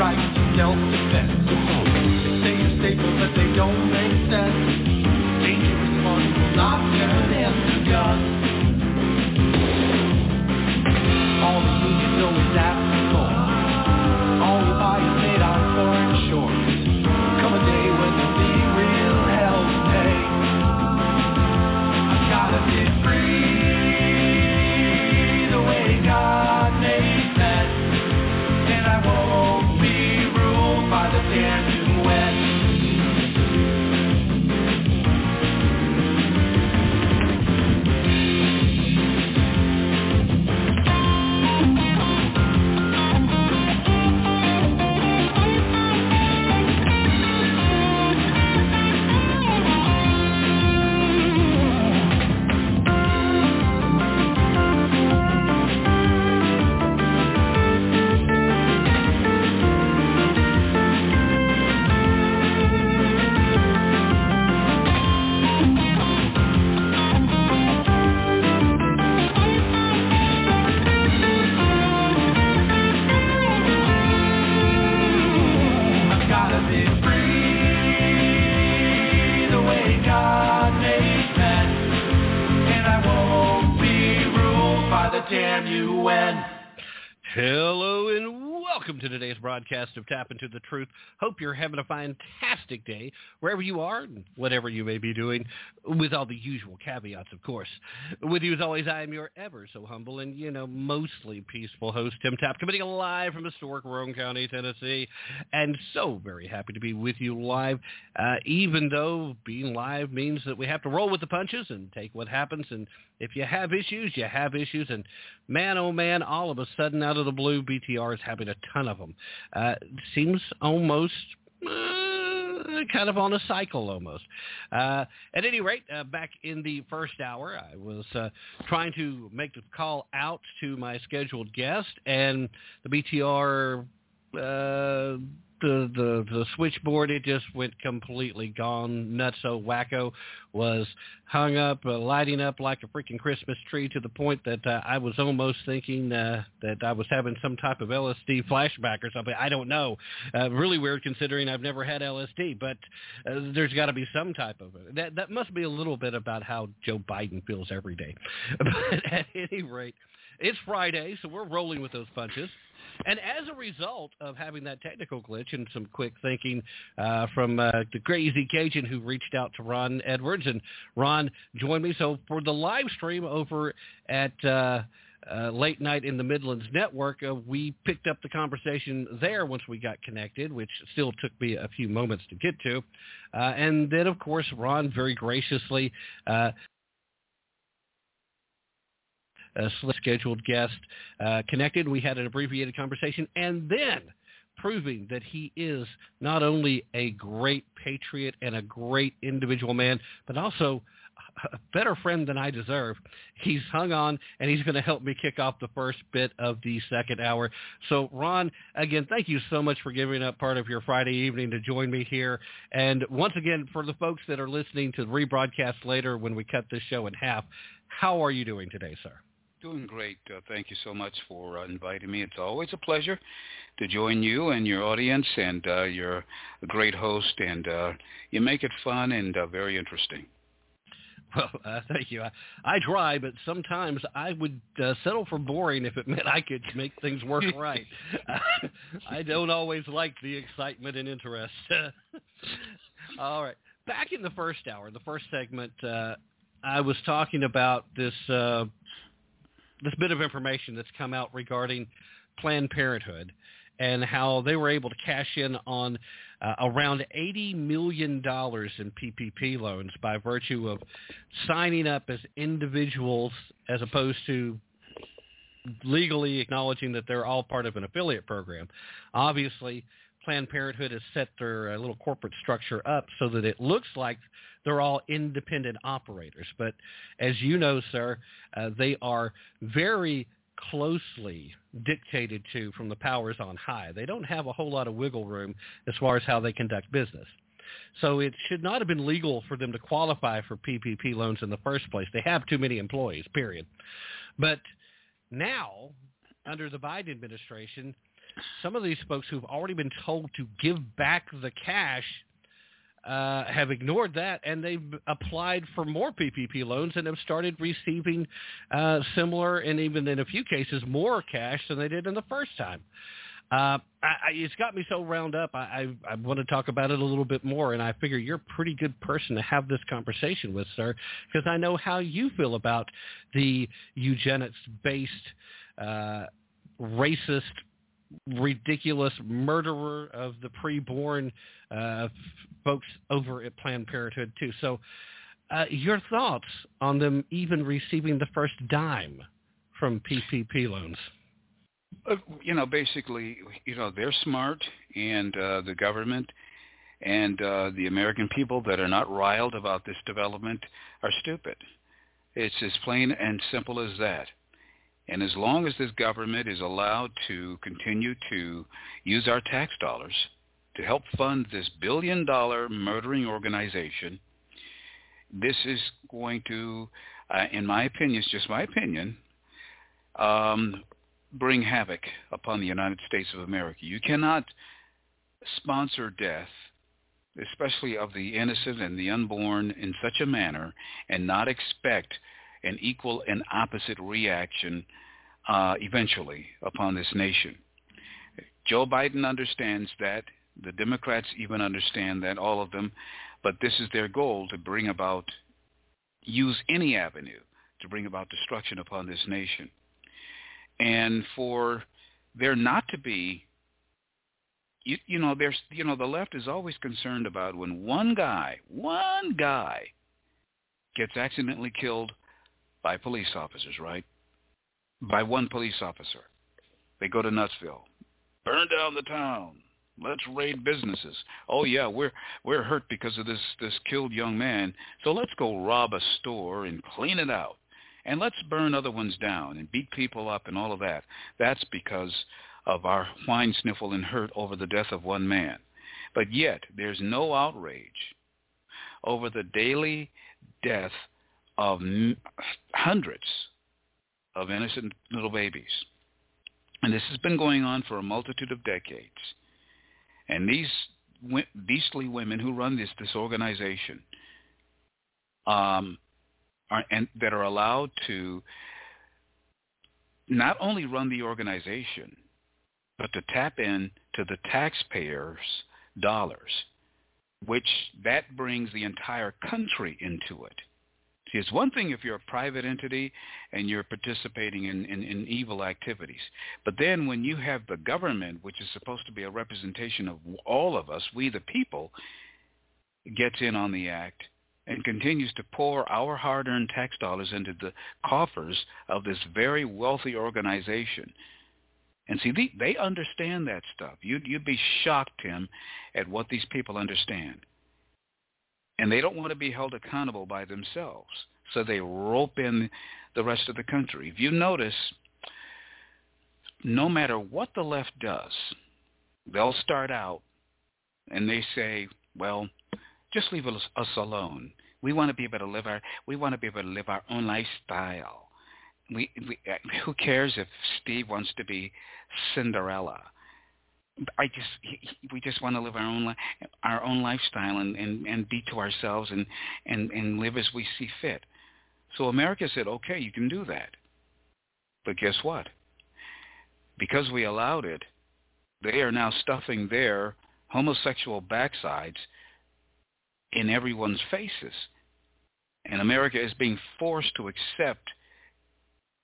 Your to self-defense. They say you're safer, but they don't make sense. Hello and welcome to today's broadcast of Tap Into the Truth. Hope you're having a fantastic day wherever you are and whatever you may be doing, with all the usual caveats, of course. With you as always, I am your ever so humble and, you know, mostly peaceful host, Tim Tap, coming live from historic Roane County, Tennessee, and so very happy to be with you live, uh, even though being live means that we have to roll with the punches and take what happens and if you have issues, you have issues. And man, oh man, all of a sudden out of the blue, BTR is having a ton of them. Uh, seems almost uh, kind of on a cycle almost. Uh, at any rate, uh, back in the first hour, I was uh, trying to make the call out to my scheduled guest, and the BTR uh, the, the the switchboard it just went completely gone nutso wacko was hung up uh, lighting up like a freaking christmas tree to the point that uh, i was almost thinking uh, that i was having some type of lsd flashback or something. I don't know. Uh, really weird considering i've never had lsd but uh, there's got to be some type of it. That that must be a little bit about how joe biden feels every day. But at any rate it's friday so we're rolling with those punches and as a result of having that technical glitch and some quick thinking uh, from uh, the crazy Cajun who reached out to Ron Edwards, and Ron joined me. So for the live stream over at uh, uh, Late Night in the Midlands Network, uh, we picked up the conversation there once we got connected, which still took me a few moments to get to. Uh, and then, of course, Ron very graciously uh, scheduled guest uh, connected. We had an abbreviated conversation, and then proving that he is not only a great patriot and a great individual man, but also a better friend than I deserve. He's hung on, and he's going to help me kick off the first bit of the second hour. So, Ron, again, thank you so much for giving up part of your Friday evening to join me here. And once again, for the folks that are listening to the rebroadcast later when we cut this show in half, how are you doing today, sir? Doing great. Uh, thank you so much for uh, inviting me. It's always a pleasure to join you and your audience, and uh, you're a great host, and uh, you make it fun and uh, very interesting. Well, uh, thank you. I, I try, but sometimes I would uh, settle for boring if it meant I could make things work right. I don't always like the excitement and interest. All right. Back in the first hour, the first segment, uh, I was talking about this uh, this bit of information that's come out regarding Planned Parenthood and how they were able to cash in on uh, around $80 million in PPP loans by virtue of signing up as individuals as opposed to legally acknowledging that they're all part of an affiliate program. Obviously, Planned Parenthood has set their uh, little corporate structure up so that it looks like they're all independent operators. But as you know, sir, uh, they are very closely dictated to from the powers on high. They don't have a whole lot of wiggle room as far as how they conduct business. So it should not have been legal for them to qualify for PPP loans in the first place. They have too many employees, period. But now, under the Biden administration, some of these folks who've already been told to give back the cash uh, have ignored that and they've applied for more PPP loans and have started receiving uh, similar and even in a few cases more cash than they did in the first time. Uh, I, I, it's got me so round up. I, I, I want to talk about it a little bit more, and I figure you're a pretty good person to have this conversation with, sir, because I know how you feel about the eugenics-based, uh, racist ridiculous murderer of the preborn uh, folks over at Planned Parenthood too. So, uh, your thoughts on them even receiving the first dime from PPP loans? Uh, you know, basically, you know, they're smart, and uh, the government and uh, the American people that are not riled about this development are stupid. It's as plain and simple as that. And as long as this government is allowed to continue to use our tax dollars to help fund this billion dollar murdering organization, this is going to, uh, in my opinion, it's just my opinion, um, bring havoc upon the United States of America. You cannot sponsor death, especially of the innocent and the unborn, in such a manner and not expect an equal and opposite reaction uh, eventually upon this nation. Joe Biden understands that. The Democrats even understand that, all of them. But this is their goal to bring about, use any avenue to bring about destruction upon this nation. And for there not to be you, you know there's you know the left is always concerned about when one guy one guy gets accidentally killed by police officers right? By one police officer. They go to nutsville burn down the town. Let's raid businesses. Oh yeah we're we're hurt because of this this killed young man. So let's go rob a store and clean it out. And let's burn other ones down and beat people up and all of that. That's because of our whine, sniffle, and hurt over the death of one man. But yet there's no outrage over the daily death of hundreds of innocent little babies. And this has been going on for a multitude of decades. And these beastly women who run this this organization um, are, and that are allowed to not only run the organization, but to tap in to the taxpayers' dollars, which that brings the entire country into it. See, it's one thing if you're a private entity and you're participating in, in, in, evil activities. But then when you have the government, which is supposed to be a representation of all of us, we the people, gets in on the act and continues to pour our hard-earned tax dollars into the coffers of this very wealthy organization and see, they, they understand that stuff. You'd, you'd be shocked, Tim, at what these people understand. And they don't want to be held accountable by themselves. So they rope in the rest of the country. If you notice, no matter what the left does, they'll start out and they say, well, just leave us, alone. We want to be able to live our we want to be able to live our own lifestyle we, we uh, who cares if Steve wants to be Cinderella? I just we just want to live our own our own lifestyle and and and be to ourselves and and and live as we see fit. So America said, okay, you can do that. But guess what? Because we allowed it, they are now stuffing their homosexual backsides in everyone's faces. And America is being forced to accept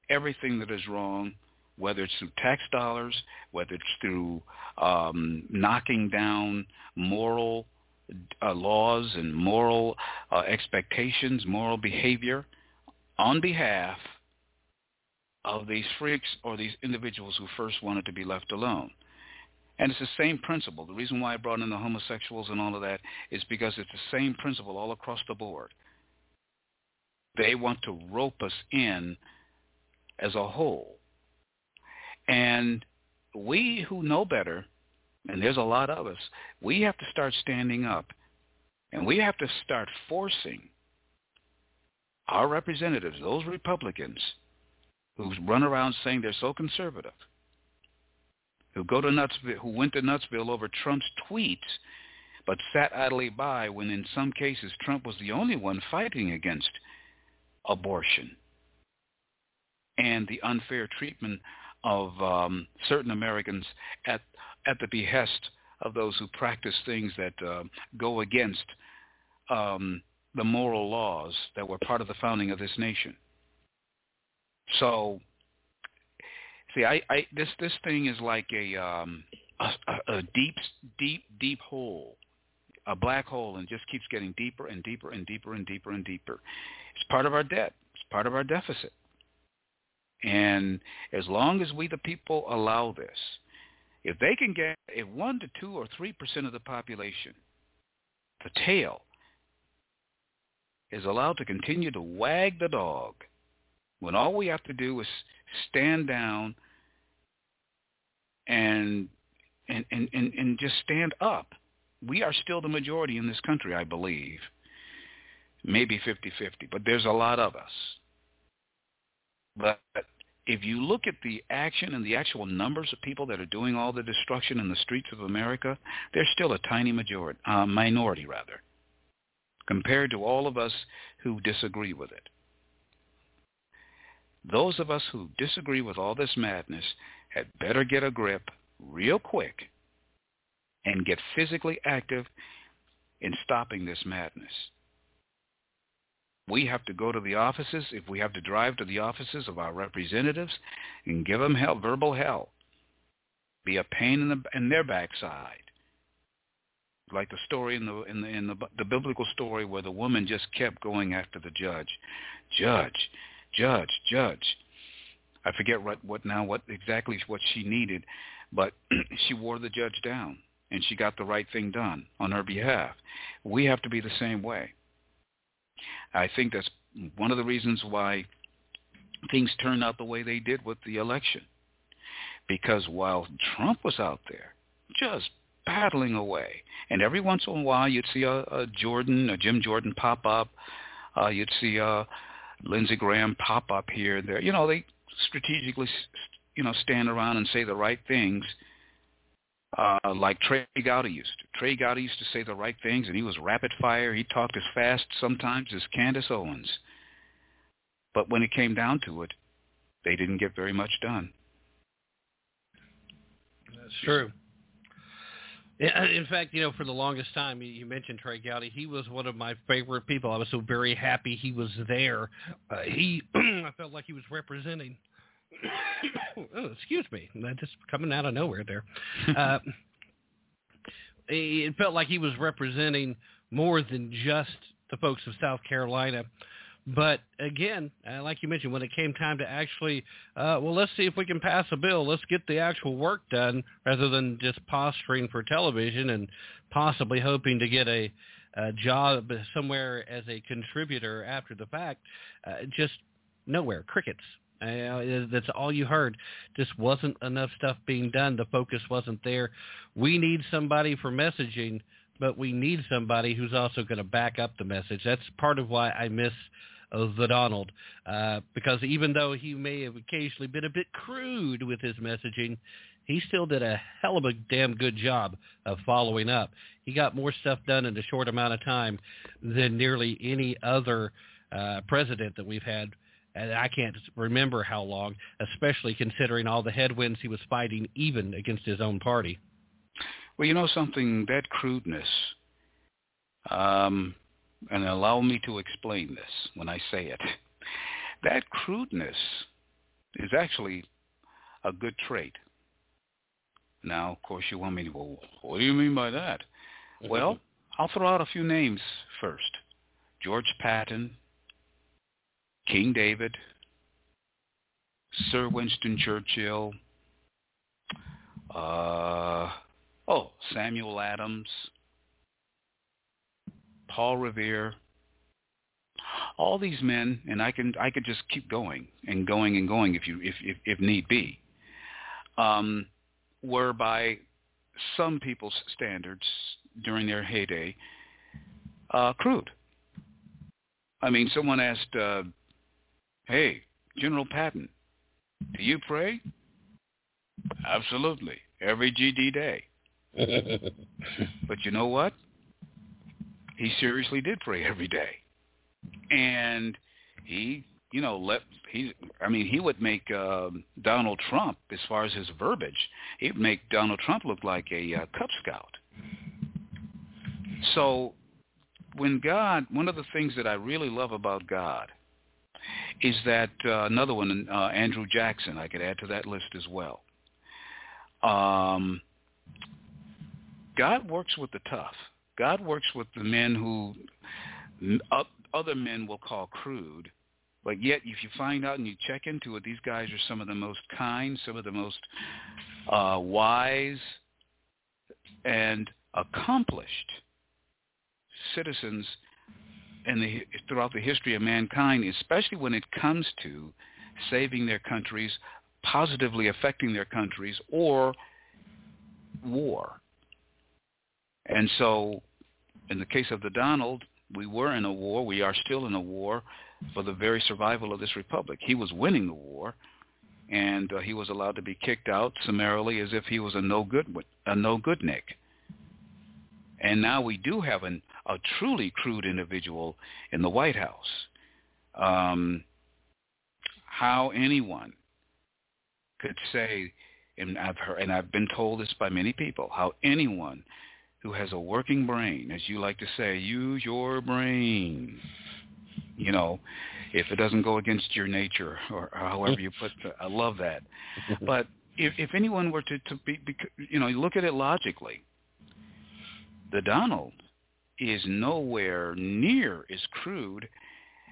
everything that is wrong, whether it's through tax dollars, whether it's through um, knocking down moral uh, laws and moral uh, expectations, moral behavior on behalf of these freaks or these individuals who first wanted to be left alone. And it's the same principle. The reason why I brought in the homosexuals and all of that is because it's the same principle all across the board. They want to rope us in as a whole. And we who know better, and there's a lot of us, we have to start standing up. And we have to start forcing our representatives, those Republicans who run around saying they're so conservative, who go to Nutsville, who went to Nutsville over Trump's tweets, but sat idly by when in some cases Trump was the only one fighting against abortion and the unfair treatment of um, certain Americans at at the behest of those who practice things that uh, go against um, the moral laws that were part of the founding of this nation. So, see, I, I this this thing is like a, um, a a deep, deep, deep hole, a black hole, and just keeps getting deeper and deeper and deeper and deeper and deeper. It's part of our debt. It's part of our deficit. And as long as we the people allow this, if they can get a 1 to 2 or 3% of the population, the tail is allowed to continue to wag the dog when all we have to do is stand down and and, and, and, and just stand up. We are still the majority in this country, I believe. Maybe 50-50, but there's a lot of us. But if you look at the action and the actual numbers of people that are doing all the destruction in the streets of America, they're still a tiny majority, uh, minority rather, compared to all of us who disagree with it. those of us who disagree with all this madness had better get a grip real quick and get physically active in stopping this madness. We have to go to the offices, if we have to drive to the offices of our representatives and give them hell, verbal hell, be a pain in, the, in their backside. Like the story in the in the in the the biblical story where the woman just kept going after the judge, judge, judge, judge. I forget what what now what exactly what she needed, but she wore the judge down and she got the right thing done on her behalf. We have to be the same way. I think that's one of the reasons why things turned out the way they did with the election. Because while Trump was out there just battling away, and every once in a while you'd see a, a Jordan, a Jim Jordan pop up, uh, you'd see a Lindsey Graham pop up here and there. You know, they strategically, you know, stand around and say the right things uh, like Trey Gowdy used to. Trey Gowdy used to say the right things, and he was rapid fire. He talked as fast sometimes as Candace Owens. But when it came down to it, they didn't get very much done. That's true. In fact, you know, for the longest time, you mentioned Trey Gowdy. He was one of my favorite people. I was so very happy he was there. Uh, he, I felt like he was representing oh, excuse me, that just coming out of nowhere there. uh, it felt like he was representing more than just the folks of South Carolina. But again, uh, like you mentioned, when it came time to actually, uh, well, let's see if we can pass a bill. Let's get the actual work done rather than just posturing for television and possibly hoping to get a, a job somewhere as a contributor after the fact. Uh, just nowhere, crickets. Uh, that's all you heard. Just wasn't enough stuff being done. The focus wasn't there. We need somebody for messaging, but we need somebody who's also going to back up the message. That's part of why I miss uh, the Donald, uh, because even though he may have occasionally been a bit crude with his messaging, he still did a hell of a damn good job of following up. He got more stuff done in a short amount of time than nearly any other uh, president that we've had and I can't remember how long, especially considering all the headwinds he was fighting even against his own party. Well, you know something, that crudeness, um, and allow me to explain this when I say it, that crudeness is actually a good trait. Now, of course, you want me to, well, what do you mean by that? well, I'll throw out a few names first. George Patton, King David, Sir Winston Churchill, uh, oh, Samuel Adams, Paul Revere, all these men, and I can I could just keep going and going and going if you if if, if need be, um, were by some people's standards during their heyday uh, crude. I mean, someone asked uh, Hey, General Patton, do you pray? Absolutely. Every GD day. but you know what? He seriously did pray every day. And he, you know, let he I mean, he would make um, Donald Trump as far as his verbiage, he'd make Donald Trump look like a uh, cub scout. So when God, one of the things that I really love about God is that uh, another one, uh, Andrew Jackson, I could add to that list as well. Um, God works with the tough. God works with the men who other men will call crude, but yet if you find out and you check into it, these guys are some of the most kind, some of the most uh, wise and accomplished citizens in the throughout the history of mankind, especially when it comes to saving their countries, positively affecting their countries, or war. And so, in the case of the Donald, we were in a war. We are still in a war for the very survival of this republic. He was winning the war, and uh, he was allowed to be kicked out summarily as if he was a no good a no good Nick. And now we do have an a truly crude individual in the White House. Um, how anyone could say, and I've heard, and I've been told this by many people, how anyone who has a working brain, as you like to say, use your brain. You know, if it doesn't go against your nature or, however you put the, I love that. But if, if anyone were to, to be, be, you know, look at it logically, the Donald is nowhere near as crude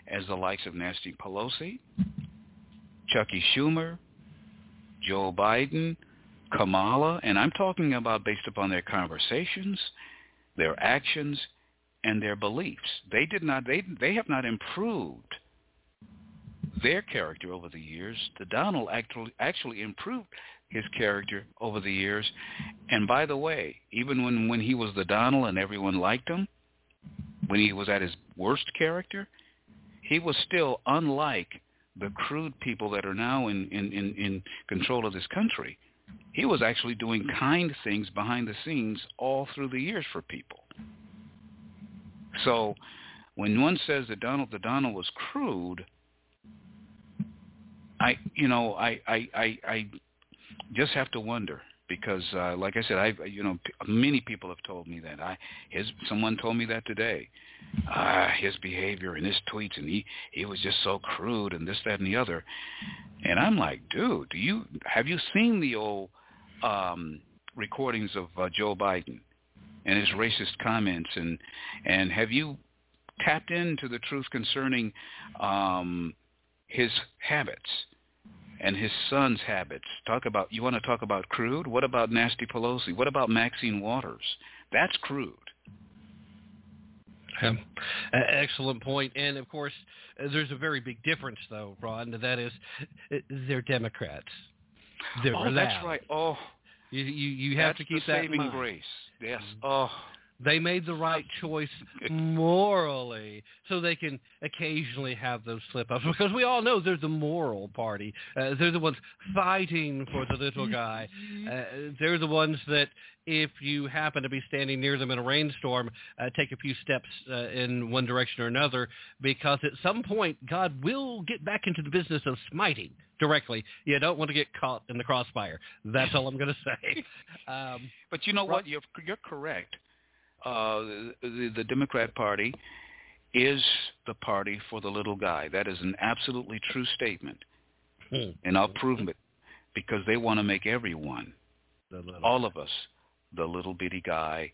as the likes of Nancy Pelosi, Chucky Schumer, Joe Biden, Kamala, and I'm talking about based upon their conversations, their actions, and their beliefs. They did not they they have not improved their character over the years. The Donald actually actually improved his character over the years. And by the way, even when when he was the Donald and everyone liked him, when he was at his worst character, he was still unlike the crude people that are now in, in, in, in control of this country. He was actually doing kind things behind the scenes all through the years for people. So when one says that Donald the Donald was crude, I you know I I I, I just have to wonder because uh, like I said I you know many people have told me that. I his someone told me that today. Uh, his behavior and his tweets and he he was just so crude and this that and the other. And I'm like dude do you have you seen the old um recordings of uh, Joe Biden and his racist comments? And and have you tapped into the truth concerning um his habits and his son's habits. Talk about you want to talk about crude? What about Nasty Pelosi? What about Maxine Waters? That's crude. Yeah. Excellent point. And of course, there's a very big difference, though, Ron. That is, they're Democrats. They're oh, that's right. Oh, you you, you have to keep that saving in mind. grace. Yes. Mm-hmm. Oh, they made the right choice morally, so they can occasionally have those slip-ups. Because we all know they're the moral party. Uh, they're the ones fighting for the little guy. Uh, they're the ones that, if you happen to be standing near them in a rainstorm, uh, take a few steps uh, in one direction or another, because at some point God will get back into the business of smiting directly. You don't want to get caught in the crossfire. That's all I'm going to say. Um, but you know what? You're you're correct uh, the, the Democrat Party is the party for the little guy. That is an absolutely true statement. Hmm. And I'll prove it because they want to make everyone, all of us, the little bitty guy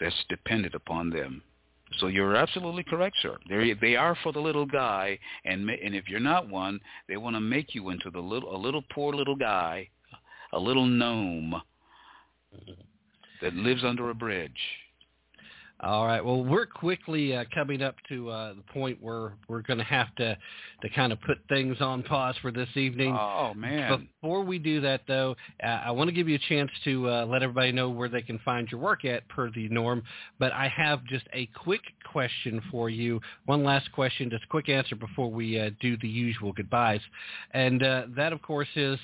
that's dependent upon them. So you're absolutely correct, sir. They they are for the little guy, and and if you're not one, they want to make you into the little a little poor little guy, a little gnome mm-hmm. that lives under a bridge. All right. Well, we're quickly uh, coming up to uh, the point where we're going to have to to kind of put things on pause for this evening. Oh man! Before we do that, though, uh, I want to give you a chance to uh, let everybody know where they can find your work at, per the norm. But I have just a quick question for you. One last question, just a quick answer before we uh, do the usual goodbyes, and uh, that, of course, is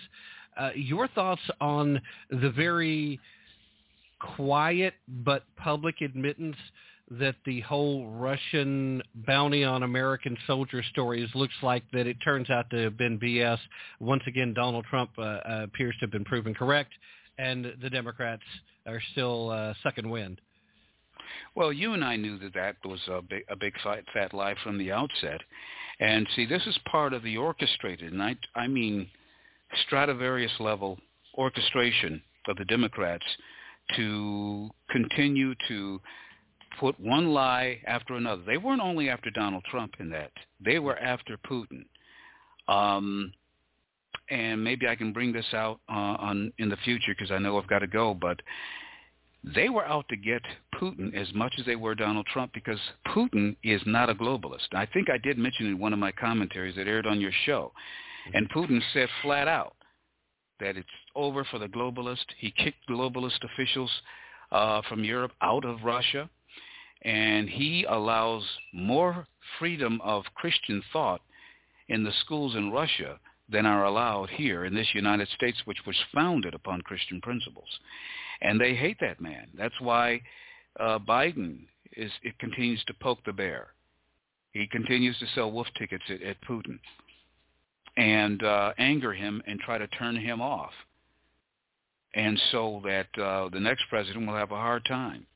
your thoughts on the very quiet but public admittance that the whole Russian bounty on American soldier stories looks like that it turns out to have been BS. Once again, Donald Trump uh, uh, appears to have been proven correct, and the Democrats are still uh, sucking wind. Well, you and I knew that that was a big, a big fat, fat lie from the outset. And see, this is part of the orchestrated, and I, I mean Stradivarius level orchestration of the Democrats to continue to put one lie after another. They weren't only after Donald Trump in that; they were after Putin. Um, and maybe I can bring this out uh, on in the future because I know I've got to go. But they were out to get Putin as much as they were Donald Trump because Putin is not a globalist. I think I did mention in one of my commentaries that aired on your show, and Putin said flat out that it's over for the globalist. He kicked globalist officials uh, from Europe out of Russia, and he allows more freedom of Christian thought in the schools in Russia than are allowed here in this United States, which was founded upon Christian principles. And they hate that man. That's why uh, Biden is it continues to poke the bear. He continues to sell wolf tickets at, at Putin. and uh, anger him and try to turn him off. And so that uh, the next president will have a hard time.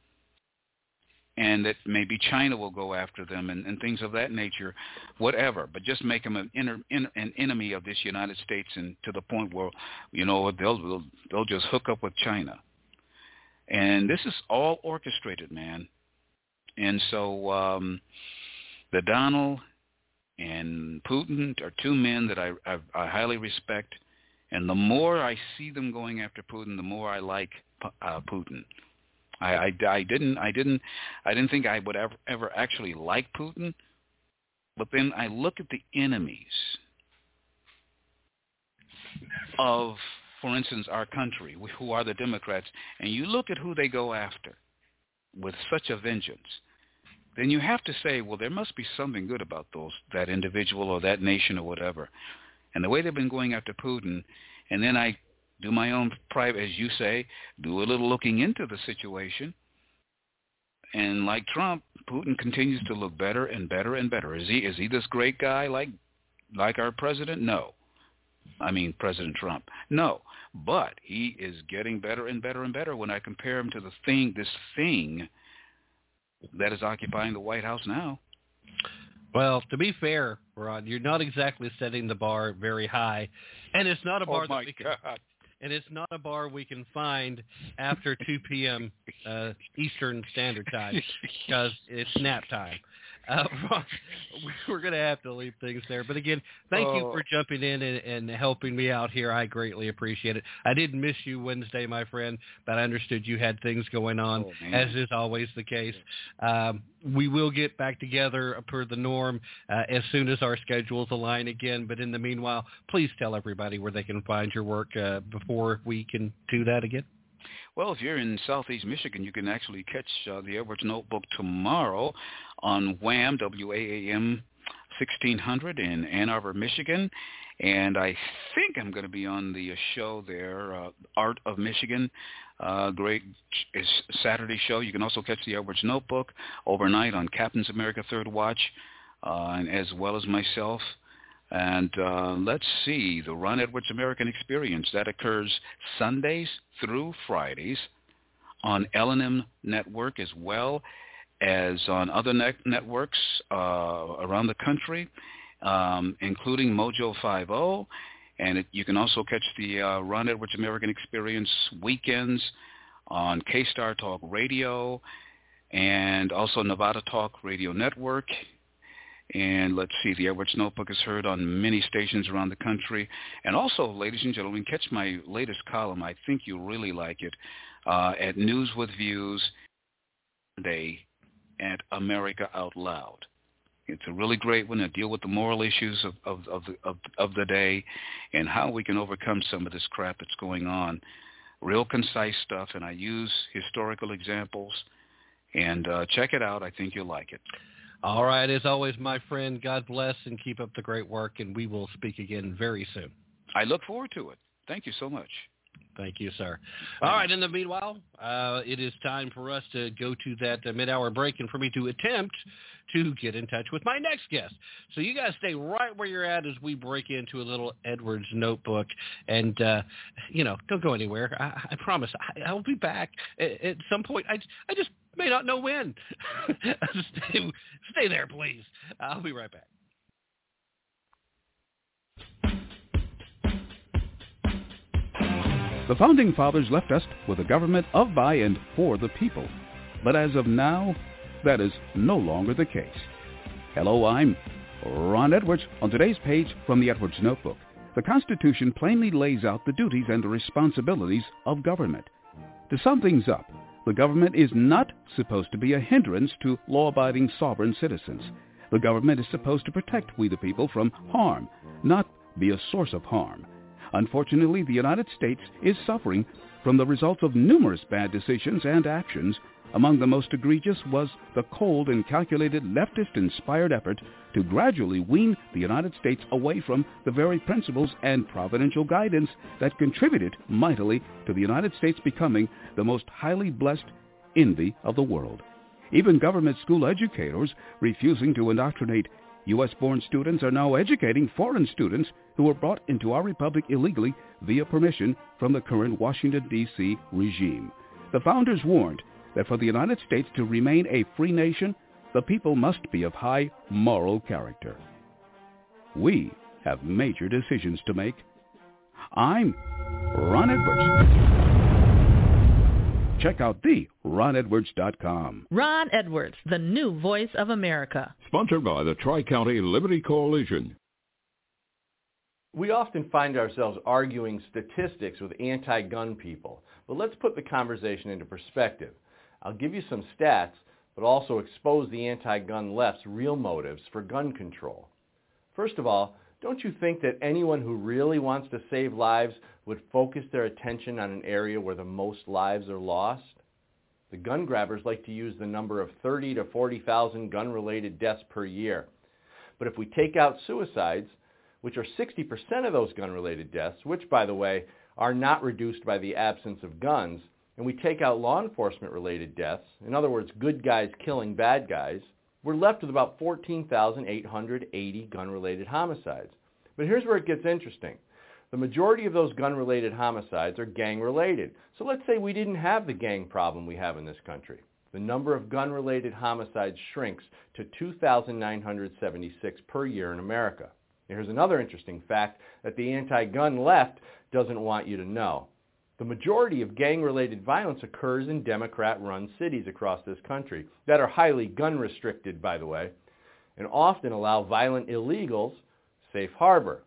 And that maybe China will go after them and, and things of that nature, whatever. But just make them an, inter, in, an enemy of this United States, and to the point where, you know, they'll they'll, they'll just hook up with China. And this is all orchestrated, man. And so um, the Donald and Putin are two men that I, I, I highly respect. And the more I see them going after Putin, the more I like uh, Putin. I, I, I didn't I didn't I didn't think I would ever ever actually like Putin, but then I look at the enemies of, for instance, our country, who are the Democrats, and you look at who they go after with such a vengeance then you have to say, well, there must be something good about those that individual or that nation or whatever. And the way they've been going after Putin, and then I do my own private, as you say, do a little looking into the situation. And like Trump, Putin continues to look better and better and better. Is he is he this great guy like like our president? No. I mean President Trump. No. But he is getting better and better and better when I compare him to the thing this thing that is occupying the White House now. Well, to be fair, Rod, you're not exactly setting the bar very high, and it's not a bar oh that we can, God. and it's not a bar we can find after 2 p.m. Uh, Eastern Standard Time because it's nap time. Uh, Rod, we're going to have to leave things there. But again, thank you Oh. for jumping in and, and helping me out here. I greatly appreciate it. I didn't miss you Wednesday, my friend, but I understood you had things going on, Oh, as is always the case. Um, we will get back together per the norm uh, as soon as our schedules align again. But in the meanwhile, please tell everybody where they can find your work uh, before we can do that again. Well, if you're in Southeast Michigan, you can actually catch uh, the Edwards Notebook tomorrow on WHAM, W-A-A-M 1600 in Ann Arbor, Michigan. And I think I'm going to be on the uh, show there, uh, Art of Michigan. Uh, great is Saturday show. You can also catch the Edwards Notebook overnight on Captain's America Third Watch, uh, and as well as myself. And uh, let's see, the Ron Edwards American Experience, that occurs Sundays through Fridays on L&M Network as well as on other net- networks uh, around the country, um, including Mojo 50. And it, you can also catch the uh, Ron Edwards American Experience weekends on K-Star Talk Radio and also Nevada Talk Radio Network and let's see, the Edwards Notebook is heard on many stations around the country. And also, ladies and gentlemen, catch my latest column. I think you'll really like it uh, at News with Views Day at America Out Loud. It's a really great one to deal with the moral issues of, of, of, the, of, of the day and how we can overcome some of this crap that's going on. Real concise stuff, and I use historical examples. And uh, check it out. I think you'll like it. All right, as always, my friend, God bless and keep up the great work, and we will speak again very soon. I look forward to it. Thank you so much. Thank you, sir. All right, in the meanwhile, uh, it is time for us to go to that uh, mid-hour break and for me to attempt to get in touch with my next guest. So you guys stay right where you're at as we break into a little Edwards notebook. And, uh, you know, don't go anywhere. I, I promise I, I'll be back at, at some point. I, I just may not know when. stay, stay there, please. I'll be right back. The Founding Fathers left us with a government of, by, and for the people. But as of now, that is no longer the case. Hello, I'm Ron Edwards. On today's page from the Edwards Notebook, the Constitution plainly lays out the duties and the responsibilities of government. To sum things up, the government is not supposed to be a hindrance to law-abiding sovereign citizens. The government is supposed to protect we the people from harm, not be a source of harm. Unfortunately, the United States is suffering from the results of numerous bad decisions and actions. Among the most egregious was the cold and calculated leftist-inspired effort to gradually wean the United States away from the very principles and providential guidance that contributed mightily to the United States becoming the most highly blessed envy of the world. Even government school educators refusing to indoctrinate U.S.-born students are now educating foreign students who were brought into our republic illegally via permission from the current Washington, D.C. regime. The founders warned that for the United States to remain a free nation, the people must be of high moral character. We have major decisions to make. I'm Ron Edwards. Check out the ronedwards.com. Ron Edwards, the new voice of America. Sponsored by the Tri-County Liberty Coalition. We often find ourselves arguing statistics with anti-gun people, but let's put the conversation into perspective. I'll give you some stats, but also expose the anti-gun left's real motives for gun control. First of all, don't you think that anyone who really wants to save lives would focus their attention on an area where the most lives are lost? The gun grabbers like to use the number of 30 to 40,000 gun-related deaths per year. But if we take out suicides, which are 60% of those gun-related deaths, which, by the way, are not reduced by the absence of guns, and we take out law enforcement-related deaths, in other words, good guys killing bad guys, we're left with about 14,880 gun-related homicides. But here's where it gets interesting. The majority of those gun-related homicides are gang-related. So let's say we didn't have the gang problem we have in this country. The number of gun-related homicides shrinks to 2,976 per year in America. Here's another interesting fact that the anti-gun left doesn't want you to know. The majority of gang-related violence occurs in Democrat-run cities across this country that are highly gun-restricted, by the way, and often allow violent illegals safe harbor.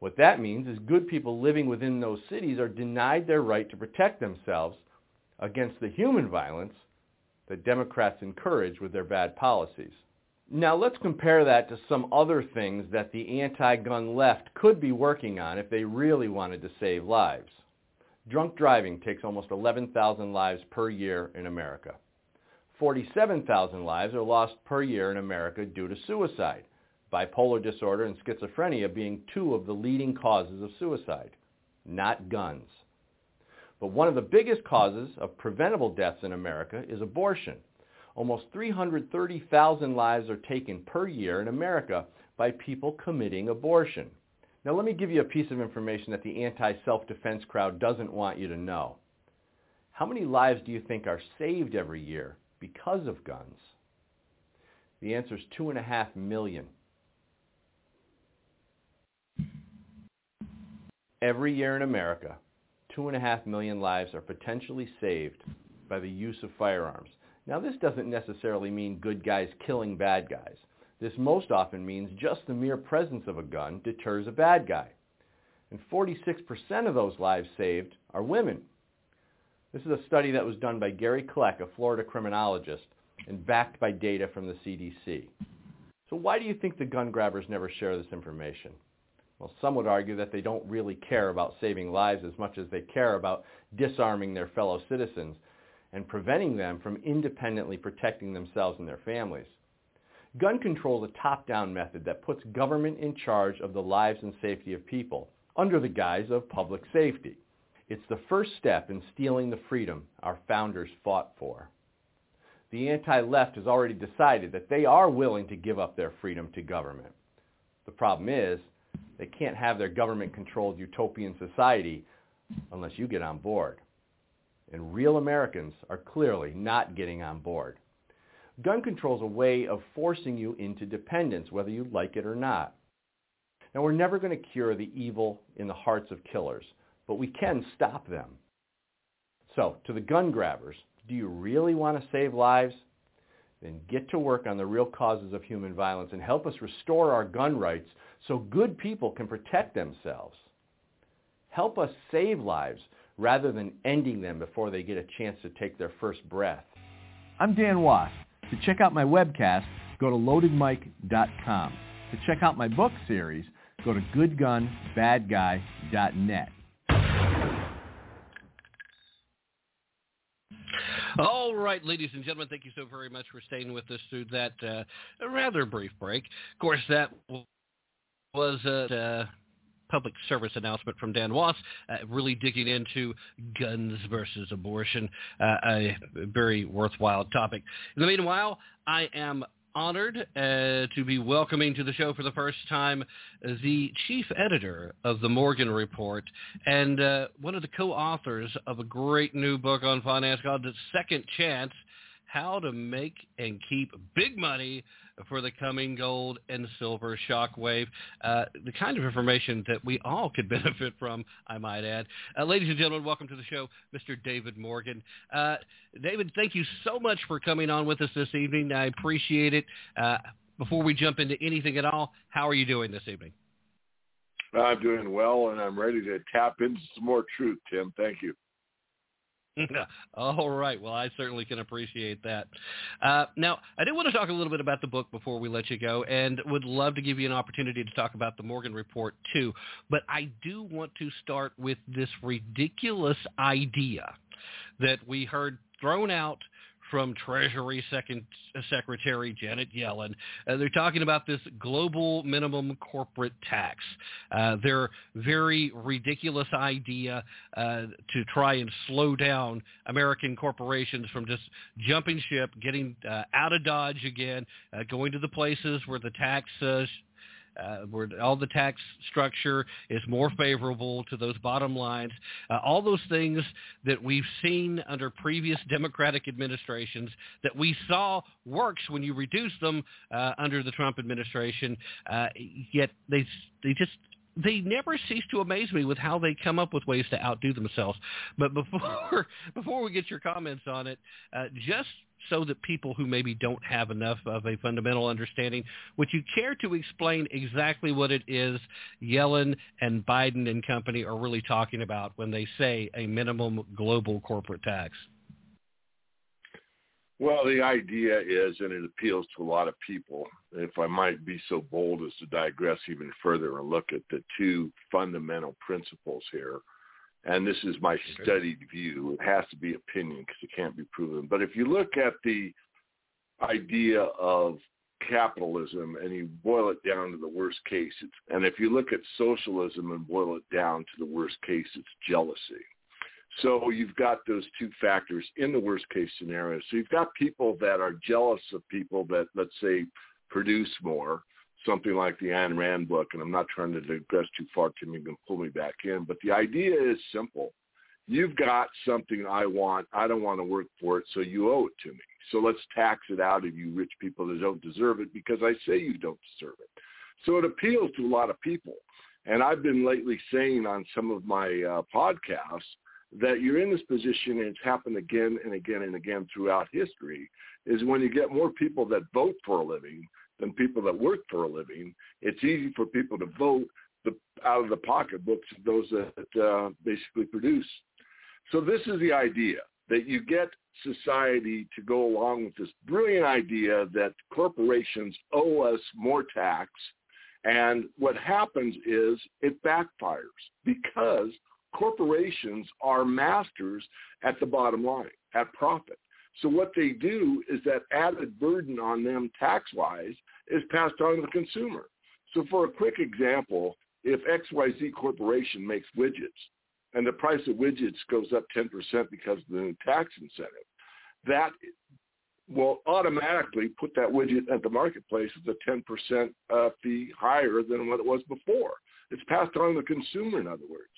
What that means is good people living within those cities are denied their right to protect themselves against the human violence that Democrats encourage with their bad policies. Now let's compare that to some other things that the anti-gun left could be working on if they really wanted to save lives. Drunk driving takes almost 11,000 lives per year in America. 47,000 lives are lost per year in America due to suicide bipolar disorder and schizophrenia being two of the leading causes of suicide, not guns. But one of the biggest causes of preventable deaths in America is abortion. Almost 330,000 lives are taken per year in America by people committing abortion. Now let me give you a piece of information that the anti-self-defense crowd doesn't want you to know. How many lives do you think are saved every year because of guns? The answer is two and a half million. Every year in America, two and a half million lives are potentially saved by the use of firearms. Now this doesn't necessarily mean good guys killing bad guys. This most often means just the mere presence of a gun deters a bad guy. And 46% of those lives saved are women. This is a study that was done by Gary Kleck, a Florida criminologist, and backed by data from the CDC. So why do you think the gun grabbers never share this information? Well, some would argue that they don't really care about saving lives as much as they care about disarming their fellow citizens and preventing them from independently protecting themselves and their families. Gun control is a top-down method that puts government in charge of the lives and safety of people under the guise of public safety. It's the first step in stealing the freedom our founders fought for. The anti-left has already decided that they are willing to give up their freedom to government. The problem is they can't have their government-controlled utopian society unless you get on board. And real Americans are clearly not getting on board. Gun control is a way of forcing you into dependence, whether you like it or not. Now, we're never going to cure the evil in the hearts of killers, but we can stop them. So, to the gun grabbers, do you really want to save lives? Then get to work on the real causes of human violence and help us restore our gun rights so good people can protect themselves. Help us save lives rather than ending them before they get a chance to take their first breath. I'm Dan Wos. To check out my webcast, go to loadedmic.com. To check out my book series, go to goodgunbadguy.net. All right, ladies and gentlemen, thank you so very much for staying with us through that uh, rather brief break. Of course, that was a uh, public service announcement from Dan Wos, uh, really digging into guns versus abortion, uh, a very worthwhile topic. In the meanwhile, I am honored uh, to be welcoming to the show for the first time the chief editor of the Morgan Report and uh, one of the co-authors of a great new book on finance called The Second Chance, How to Make and Keep Big Money for the coming gold and silver shockwave. Uh, the kind of information that we all could benefit from, I might add. Uh, ladies and gentlemen, welcome to the show, Mr. David Morgan. Uh, David, thank you so much for coming on with us this evening. I appreciate it. Uh, before we jump into anything at all, how are you doing this evening? I'm doing well, and I'm ready to tap into some more truth, Tim. Thank you. All right. Well, I certainly can appreciate that. Uh, now, I do want to talk a little bit about the book before we let you go, and would love to give you an opportunity to talk about the Morgan Report too. But I do want to start with this ridiculous idea that we heard thrown out from Treasury Second uh, Secretary Janet Yellen. Uh, they're talking about this global minimum corporate tax. Uh, their very ridiculous idea uh, to try and slow down American corporations from just jumping ship, getting uh, out of Dodge again, uh, going to the places where the tax uh, where all the tax structure is more favorable to those bottom lines. Uh, all those things that we've seen under previous Democratic administrations that we saw works when you reduce them uh, under the Trump administration, uh, yet they they just they never cease to amaze me with how they come up with ways to outdo themselves. But before before we get your comments on it, uh, just so that people who maybe don't have enough of a fundamental understanding, would you care to explain exactly what it is Yellen and Biden and company are really talking about when they say a minimum global corporate tax? Well, the idea is, and it appeals to a lot of people, if I might be so bold as to digress even further and look at the two fundamental principles here and this is my studied view. It has to be opinion because it can't be proven. But if you look at the idea of capitalism and you boil it down to the worst case, it's, and if you look at socialism and boil it down to the worst case, it's jealousy. So you've got those two factors in the worst case scenario. So you've got people that are jealous of people that, let's say, produce more something like the Ayn Rand book, and I'm not trying to digress too far, Tim, you can pull me back in, but the idea is simple. You've got something I want. I don't want to work for it, so you owe it to me. So let's tax it out of you rich people that don't deserve it because I say you don't deserve it. So it appeals to a lot of people. And I've been lately saying on some of my uh, podcasts that you're in this position, and it's happened again and again and again throughout history, is when you get more people that vote for a living than people that work for a living. It's easy for people to vote the, out of the pocketbooks of those that uh, basically produce. So this is the idea that you get society to go along with this brilliant idea that corporations owe us more tax. And what happens is it backfires because corporations are masters at the bottom line, at profit. So what they do is that added burden on them tax-wise is passed on to the consumer. So for a quick example, if XYZ Corporation makes widgets and the price of widgets goes up 10% because of the new tax incentive, that will automatically put that widget at the marketplace at a 10% uh, fee higher than what it was before. It's passed on to the consumer, in other words.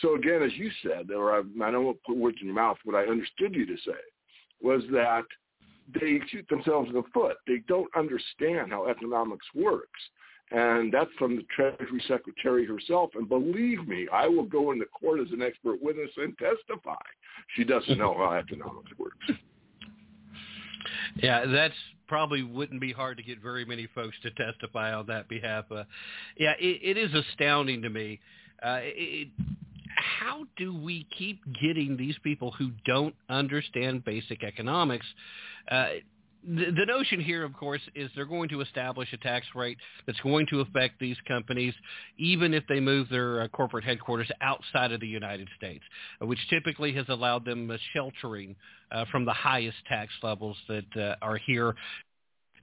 So again, as you said, or I, I don't want to put words in your mouth, what I understood you to say was that they shoot themselves in the foot. They don't understand how economics works. And that's from the Treasury Secretary herself. And believe me, I will go into court as an expert witness and testify. She doesn't know how economics works. Yeah, that's probably wouldn't be hard to get very many folks to testify on that behalf. Uh, yeah, it, it is astounding to me. Uh, it, how do we keep getting these people who don't understand basic economics? Uh, the, notion here, of course, is they're going to establish a tax rate that's going to affect these companies, even if they move their uh, corporate headquarters outside of the United States, uh, which typically has allowed them sheltering uh, from the highest tax levels that uh, are here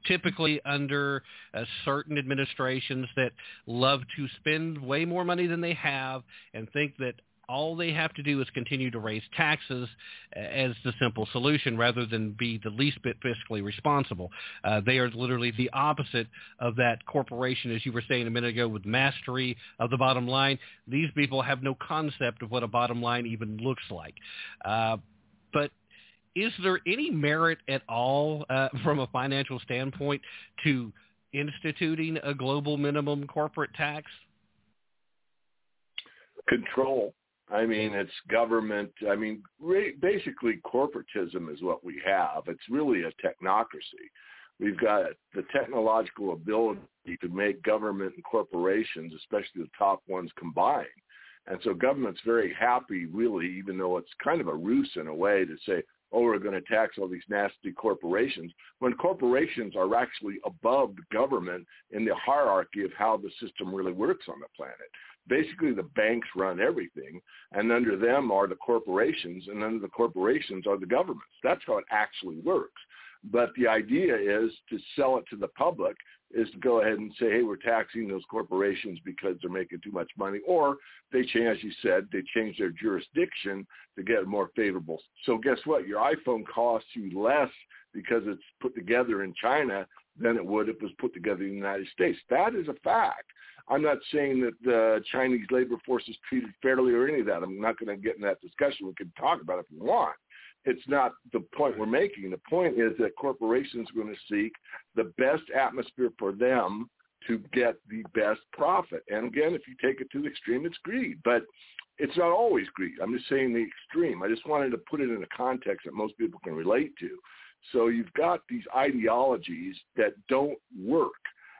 typically under uh, certain administrations that love to spend way more money than they have and think that all they have to do is continue to raise taxes as the simple solution rather than be the least bit fiscally responsible. Uh, they are literally the opposite of that corporation, as you were saying a minute ago, with mastery of the bottom line. These people have no concept of what a bottom line even looks like. Uh, but is there any merit at all uh, from a financial standpoint to instituting a global minimum corporate tax? Control. I mean, it's government. I mean, basically corporatism is what we have. It's really a technocracy. We've got the technological ability to make government and corporations, especially the top ones, combine. And so government's very happy, really, even though it's kind of a ruse in a way to say, oh, we're going to tax all these nasty corporations, when corporations are actually above government in the hierarchy of how the system really works on the planet. Basically, the banks run everything, and under them are the corporations, and under the corporations are the governments. That's how it actually works. But the idea is to sell it to the public is to go ahead and say, hey, we're taxing those corporations because they're making too much money. Or they change, as you said, they change their jurisdiction to get more favorable. So guess what? Your iPhone costs you less because it's put together in China than it would if it was put together in the United States. That is a fact. I'm not saying that the Chinese labor force is treated fairly or any of that. I'm not going to get in that discussion. We can talk about it if you want it's not the point we're making. The point is that corporations are going to seek the best atmosphere for them to get the best profit. And again, if you take it to the extreme, it's greed. But it's not always greed. I'm just saying the extreme. I just wanted to put it in a context that most people can relate to. So you've got these ideologies that don't work.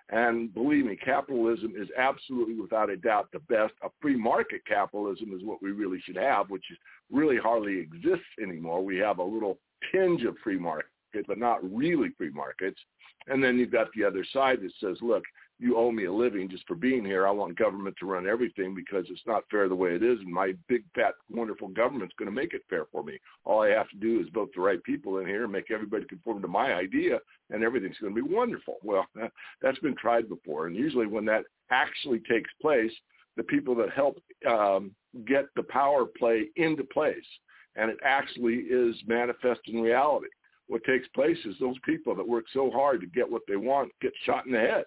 And believe me, capitalism is absolutely without a doubt the best. A free market capitalism is what we really should have, which really hardly exists anymore. We have a little tinge of free market, but not really free markets. And then you've got the other side that says, look, you owe me a living just for being here. I want government to run everything because it's not fair the way it is. And my big, fat, wonderful government's going to make it fair for me. All I have to do is vote the right people in here and make everybody conform to my idea, and everything's going to be wonderful. Well, that, that's been tried before. And usually when that actually takes place, the people that help um, get the power play into place, and it actually is manifest in reality. What takes place is those people that work so hard to get what they want get shot in the head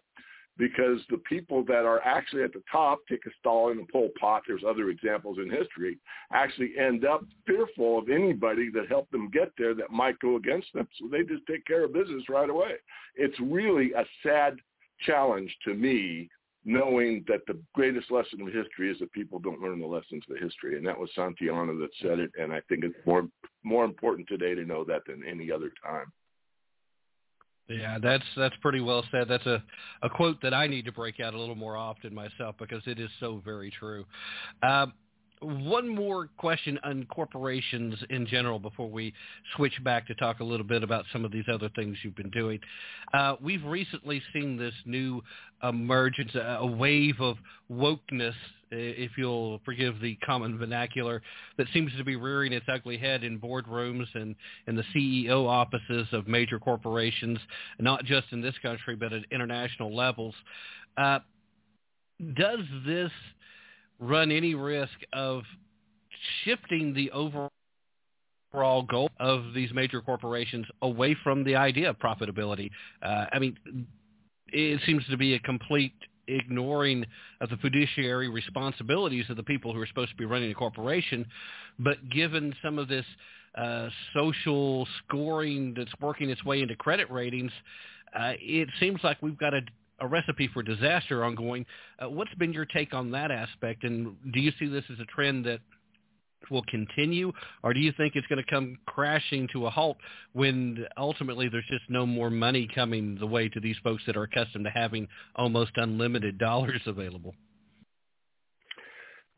because the people that are actually at the top, take a Stalin and Pol Pot, there's other examples in history, actually end up fearful of anybody that helped them get there that might go against them. So they just take care of business right away. It's really a sad challenge to me knowing that the greatest lesson of history is that people don't learn the lessons of history. And that was Santayana that said it. And I think it's more, more important today to know that than any other time. Yeah, that's that's pretty well said. That's a, a quote that I need to break out a little more often myself because it is so very true. Uh, one more question on corporations in general before we switch back to talk a little bit about some of these other things you've been doing. Uh, we've recently seen this new emergence, a wave of wokeness, if you'll forgive the common vernacular, that seems to be rearing its ugly head in boardrooms and in the CEO offices of major corporations, not just in this country but at international levels. Uh, does this run any risk of shifting the overall goal of these major corporations away from the idea of profitability. Uh, I mean, it seems to be a complete ignoring of the fiduciary responsibilities of the people who are supposed to be running a corporation. But given some of this uh, social scoring that's working its way into credit ratings, uh, it seems like we've got to a recipe for disaster ongoing. Uh, what's been your take on that aspect, and do you see this as a trend that will continue, or do you think it's going to come crashing to a halt when ultimately there's just no more money coming the way to these folks that are accustomed to having almost unlimited dollars available?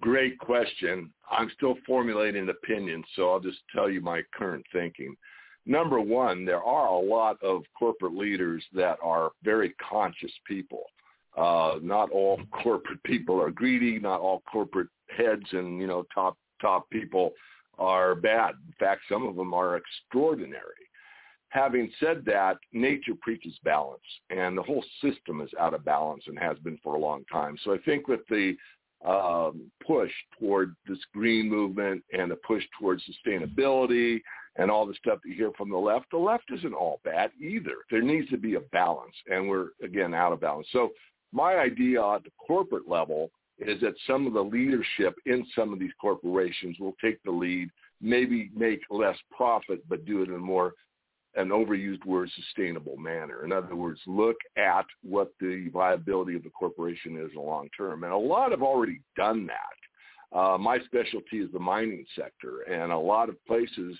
Great question. I'm still formulating an opinion, so I'll just tell you my current thinking number one, there are a lot of corporate leaders that are very conscious people. Uh, not all corporate people are greedy. Not all corporate heads and you know top top people are bad. In fact, some of them are extraordinary. Having said that, nature preaches balance, and the whole system is out of balance and has been for a long time. So I think with the um, push toward this green movement and the push towards sustainability and all the stuff you hear from the left. The left isn't all bad either. There needs to be a balance, and we're again out of balance. So my idea at the corporate level is that some of the leadership in some of these corporations will take the lead, maybe make less profit, but do it in a more an overused word sustainable manner. In other words, look at what the viability of the corporation is in the long term. And a lot have already done that. Uh, my specialty is the mining sector, and a lot of places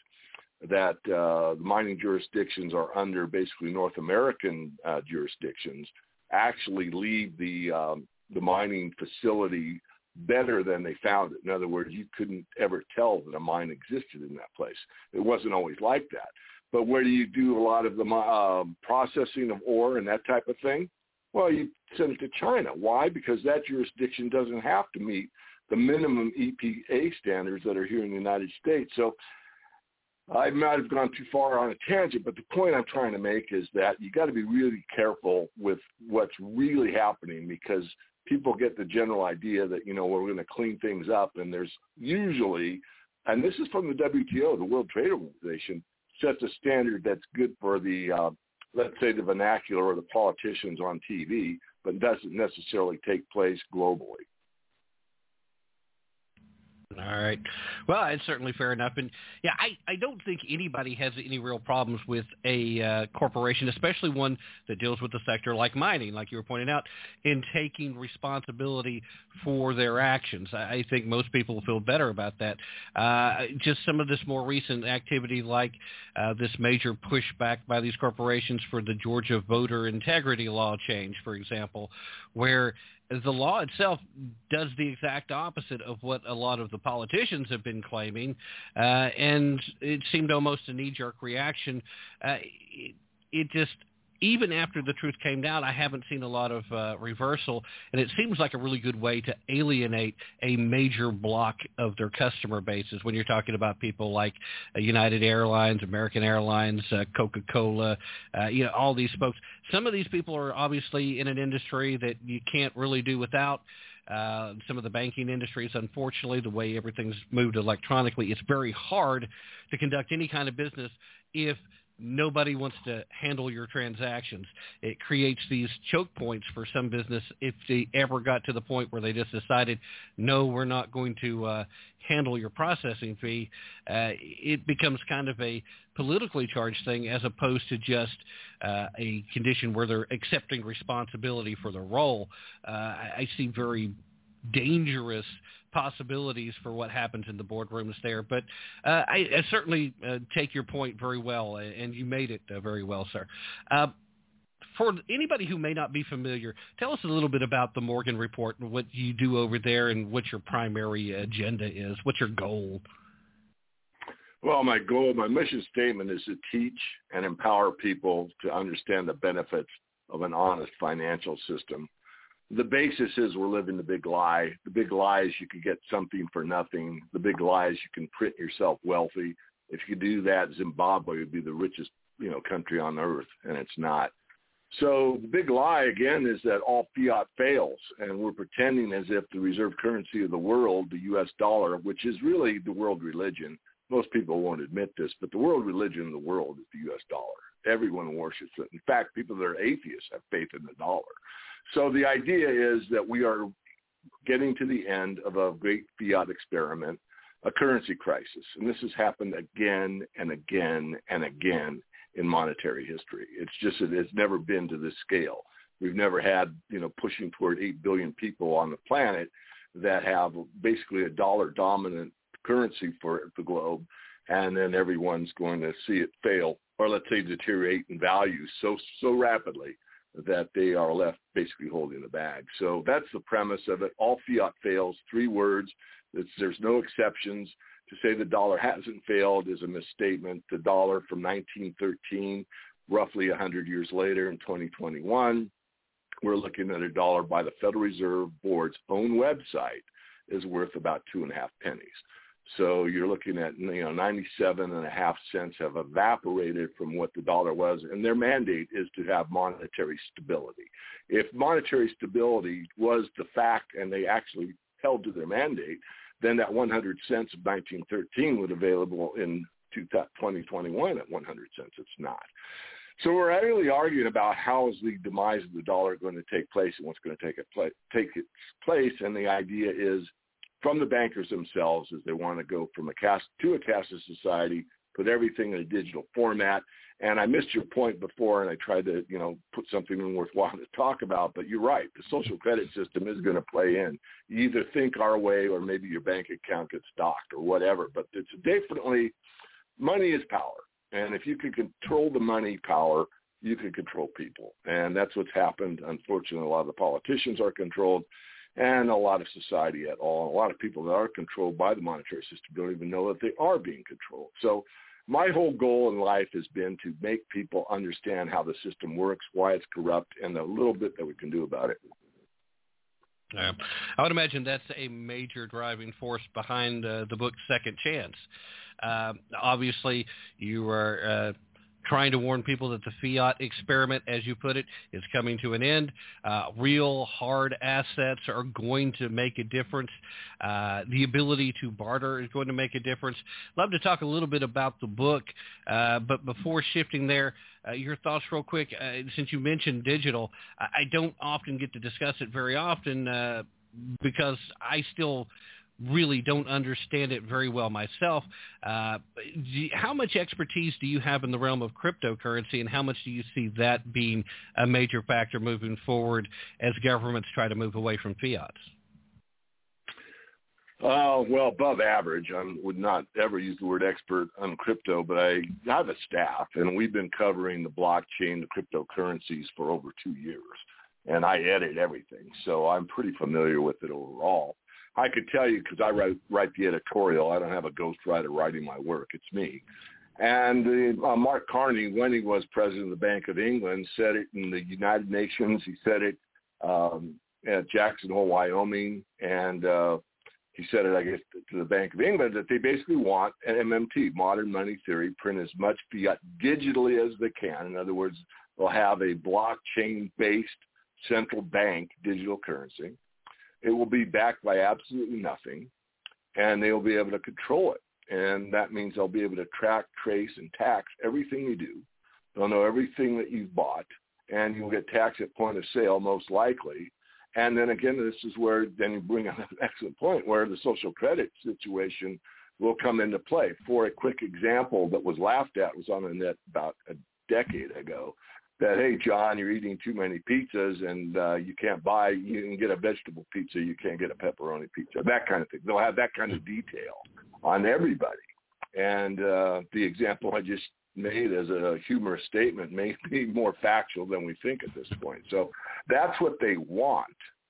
that uh, the mining jurisdictions are under basically North American uh, jurisdictions actually leave the um, the mining facility better than they found it. In other words, you couldn't ever tell that a mine existed in that place. It wasn't always like that. But where do you do a lot of the uh, processing of ore and that type of thing? Well, you send it to China. Why? Because that jurisdiction doesn't have to meet the minimum EPA standards that are here in the United States. So I might have gone too far on a tangent, but the point I'm trying to make is that you got to be really careful with what's really happening because people get the general idea that you know we're going to clean things up, and there's usually, and this is from the WTO, the World Trade Organization, sets a standard that's good for the uh, let's say the vernacular or the politicians on TV, but doesn't necessarily take place globally. All right. Well, it's certainly fair enough. And yeah, I, I don't think anybody has any real problems with a uh, corporation, especially one that deals with the sector like mining, like you were pointing out, in taking responsibility for their actions. I, I think most people feel better about that. Uh, just some of this more recent activity like uh, this major pushback by these corporations for the Georgia voter integrity law change, for example, where the law itself does the exact opposite of what a lot of the politicians have been claiming, uh, and it seemed almost a knee-jerk reaction. Uh, it, it just even after the truth came down, I haven't seen a lot of uh, reversal, and it seems like a really good way to alienate a major block of their customer bases. When you're talking about people like uh, United Airlines, American Airlines, uh, Coca-Cola, uh, you know, all these folks. Some of these people are obviously in an industry that you can't really do without. Uh, some of the banking industries, unfortunately, the way everything's moved electronically, it's very hard to conduct any kind of business if nobody wants to handle your transactions. It creates these choke points for some business if they ever got to the point where they just decided, no, we're not going to uh, handle your processing fee. Uh, it becomes kind of a politically charged thing as opposed to just uh, a condition where they're accepting responsibility for the role. Uh, I, I see very dangerous possibilities for what happens in the boardrooms there. But uh, I, I certainly uh, take your point very well, and you made it uh, very well, sir. Uh, for anybody who may not be familiar, tell us a little bit about the Morgan Report and what you do over there and what your primary agenda is. What's your goal? Well, my goal, my mission statement is to teach and empower people to understand the benefits of an honest financial system the basis is we're living the big lie. The big lie is you could get something for nothing. The big lie is you can print yourself wealthy. If you do that, Zimbabwe would be the richest, you know, country on earth, and it's not. So the big lie again is that all fiat fails, and we're pretending as if the reserve currency of the world, the U.S. dollar, which is really the world religion. Most people won't admit this, but the world religion of the world is the U.S. dollar. Everyone worships it. In fact, people that are atheists have faith in the dollar. So the idea is that we are getting to the end of a great fiat experiment, a currency crisis. And this has happened again and again and again in monetary history. It's just that it's never been to this scale. We've never had, you know, pushing toward 8 billion people on the planet that have basically a dollar dominant currency for the globe. And then everyone's going to see it fail or let's say deteriorate in value so, so rapidly that they are left basically holding the bag. So that's the premise of it. All fiat fails, three words. It's, there's no exceptions. To say the dollar hasn't failed is a misstatement. The dollar from 1913, roughly 100 years later in 2021, we're looking at a dollar by the Federal Reserve Board's own website is worth about two and a half pennies. So you're looking at, you know, 97 and a half cents have evaporated from what the dollar was. And their mandate is to have monetary stability. If monetary stability was the fact and they actually held to their mandate, then that 100 cents of 1913 would available in 2021 at 100 cents. It's not. So we're really arguing about how is the demise of the dollar going to take place and what's going to take, it take its place. And the idea is from the bankers themselves as they want to go from a cash to a cashless society, put everything in a digital format. And I missed your point before, and I tried to, you know, put something worthwhile to talk about. But you're right. The social credit system is going to play in. You either think our way, or maybe your bank account gets docked, or whatever. But it's definitely money is power. And if you can control the money power, you can control people. And that's what's happened. Unfortunately, a lot of the politicians are controlled and a lot of society at all. A lot of people that are controlled by the monetary system don't even know that they are being controlled. So my whole goal in life has been to make people understand how the system works, why it's corrupt, and the little bit that we can do about it. Yeah. I would imagine that's a major driving force behind uh, the book Second Chance. Uh, obviously, you are uh, trying to warn people that the fiat experiment, as you put it, is coming to an end. Uh, real hard assets are going to make a difference. Uh, the ability to barter is going to make a difference. Love to talk a little bit about the book, uh, but before shifting there, uh, your thoughts real quick. Uh, since you mentioned digital, I, I don't often get to discuss it very often uh, because I still really don't understand it very well myself. Uh, how much expertise do you have in the realm of cryptocurrency, and how much do you see that being a major factor moving forward as governments try to move away from fiat? Uh, well, above average. I would not ever use the word expert on crypto, but I have a staff, and we've been covering the blockchain, the cryptocurrencies for over two years, and I edit everything, so I'm pretty familiar with it overall. I could tell you because I write, write the editorial. I don't have a ghostwriter writing my work. It's me. And uh, Mark Carney, when he was president of the Bank of England, said it in the United Nations. He said it um, at Jackson Hole, Wyoming, and uh, he said it, I guess, to the Bank of England that they basically want an MMT, modern money theory, print as much fiat digitally as they can. In other words, they'll have a blockchain-based central bank digital currency it will be backed by absolutely nothing, and they'll be able to control it. And that means they'll be able to track, trace, and tax everything you do. They'll know everything that you've bought, and you'll get taxed at point of sale most likely. And then again, this is where then you bring up an excellent point where the social credit situation will come into play. For a quick example that was laughed at was on the net about a decade ago that hey John, you're eating too many pizzas and uh, you can't buy you can get a vegetable pizza, you can't get a pepperoni pizza, that kind of thing. They'll have that kind of detail on everybody. And uh, the example I just made as a humorous statement may be more factual than we think at this point. So that's what they want.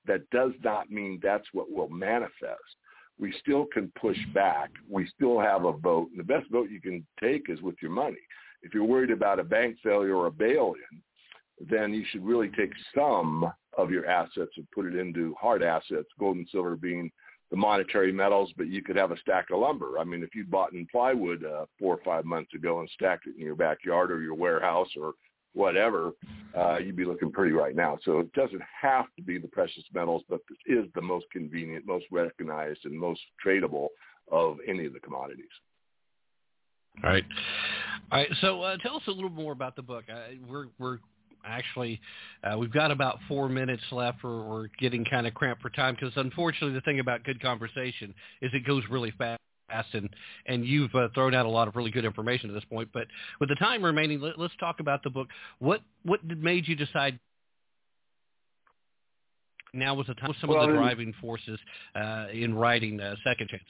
That does not mean that's what will manifest. We still can push back. We still have a vote. And The best vote you can take is with your money if you're worried about a bank failure or a bail-in, then you should really take some of your assets and put it into hard assets, gold and silver being the monetary metals, but you could have a stack of lumber. I mean, if you bought in plywood uh, four or five months ago and stacked it in your backyard or your warehouse or whatever, uh, you'd be looking pretty right now. So it doesn't have to be the precious metals, but this is the most convenient, most recognized, and most tradable of any of the commodities. All right. All right. So uh, tell us a little more about the book. Uh, we're we're actually uh, we've got about four minutes left. We're, we're getting kind of cramped for time because unfortunately the thing about good conversation is it goes really fast. And and you've uh, thrown out a lot of really good information at this point. But with the time remaining, let, us talk about the book. What what made you decide now was the time? Some well, of the driving forces uh, in writing uh, Second Chance.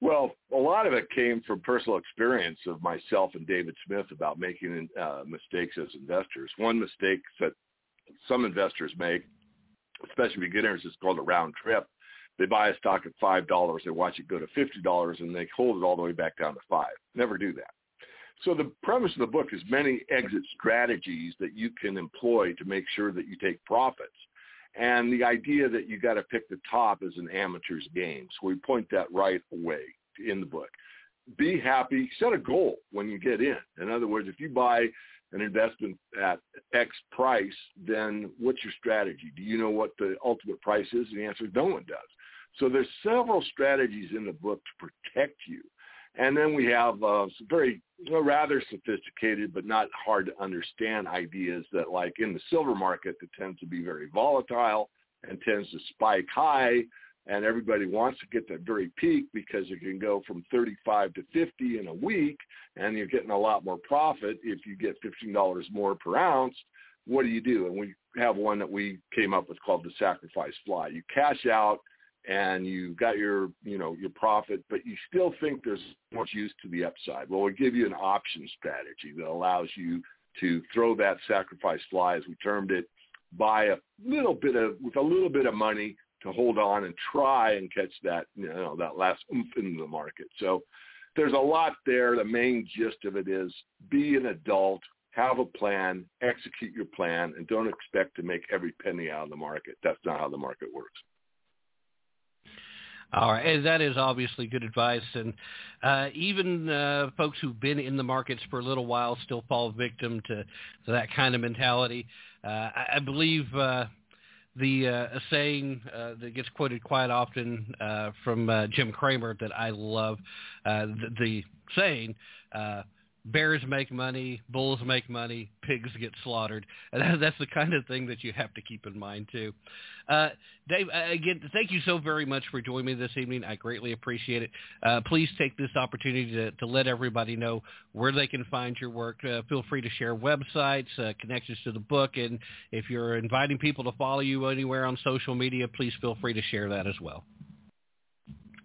Well, a lot of it came from personal experience of myself and David Smith about making uh, mistakes as investors. One mistake that some investors make, especially beginners, is called a round trip. They buy a stock at five dollars, they watch it go to fifty dollars, and they hold it all the way back down to five. Never do that. So the premise of the book is many exit strategies that you can employ to make sure that you take profits. And the idea that you got to pick the top is an amateur's game. So we point that right away in the book. be happy. Set a goal when you get in. In other words, if you buy an investment at X price, then what's your strategy? Do you know what the ultimate price is? The answer is no one does. So there's several strategies in the book to protect you. And then we have uh, some very know, rather sophisticated but not hard to understand ideas that like in the silver market that tends to be very volatile and tends to spike high. And everybody wants to get that very peak because it can go from 35 to 50 in a week and you're getting a lot more profit if you get $15 more per ounce. What do you do? And we have one that we came up with called the sacrifice fly. You cash out and you got your you know your profit but you still think there's much use to the upside well we give you an option strategy that allows you to throw that sacrifice fly as we termed it buy a little bit of with a little bit of money to hold on and try and catch that you know that last oomph in the market. So there's a lot there. The main gist of it is be an adult, have a plan, execute your plan, and don't expect to make every penny out of the market. That's not how the market works. All right, that is obviously good advice, and uh, even uh, folks who've been in the markets for a little while still fall victim to, to that kind of mentality. Uh, I, I believe uh, the uh, saying uh, that gets quoted quite often uh, from uh, Jim Cramer that I love, uh, the, the saying, bears make money, bulls make money, pigs get slaughtered. And that's the kind of thing that you have to keep in mind too. Uh, Dave, again, thank you so very much for joining me this evening. I greatly appreciate it. Uh, please take this opportunity to, to, let everybody know where they can find your work. Uh, feel free to share websites, uh, connections to the book, and if you're inviting people to follow you anywhere on social media, please feel free to share that as well.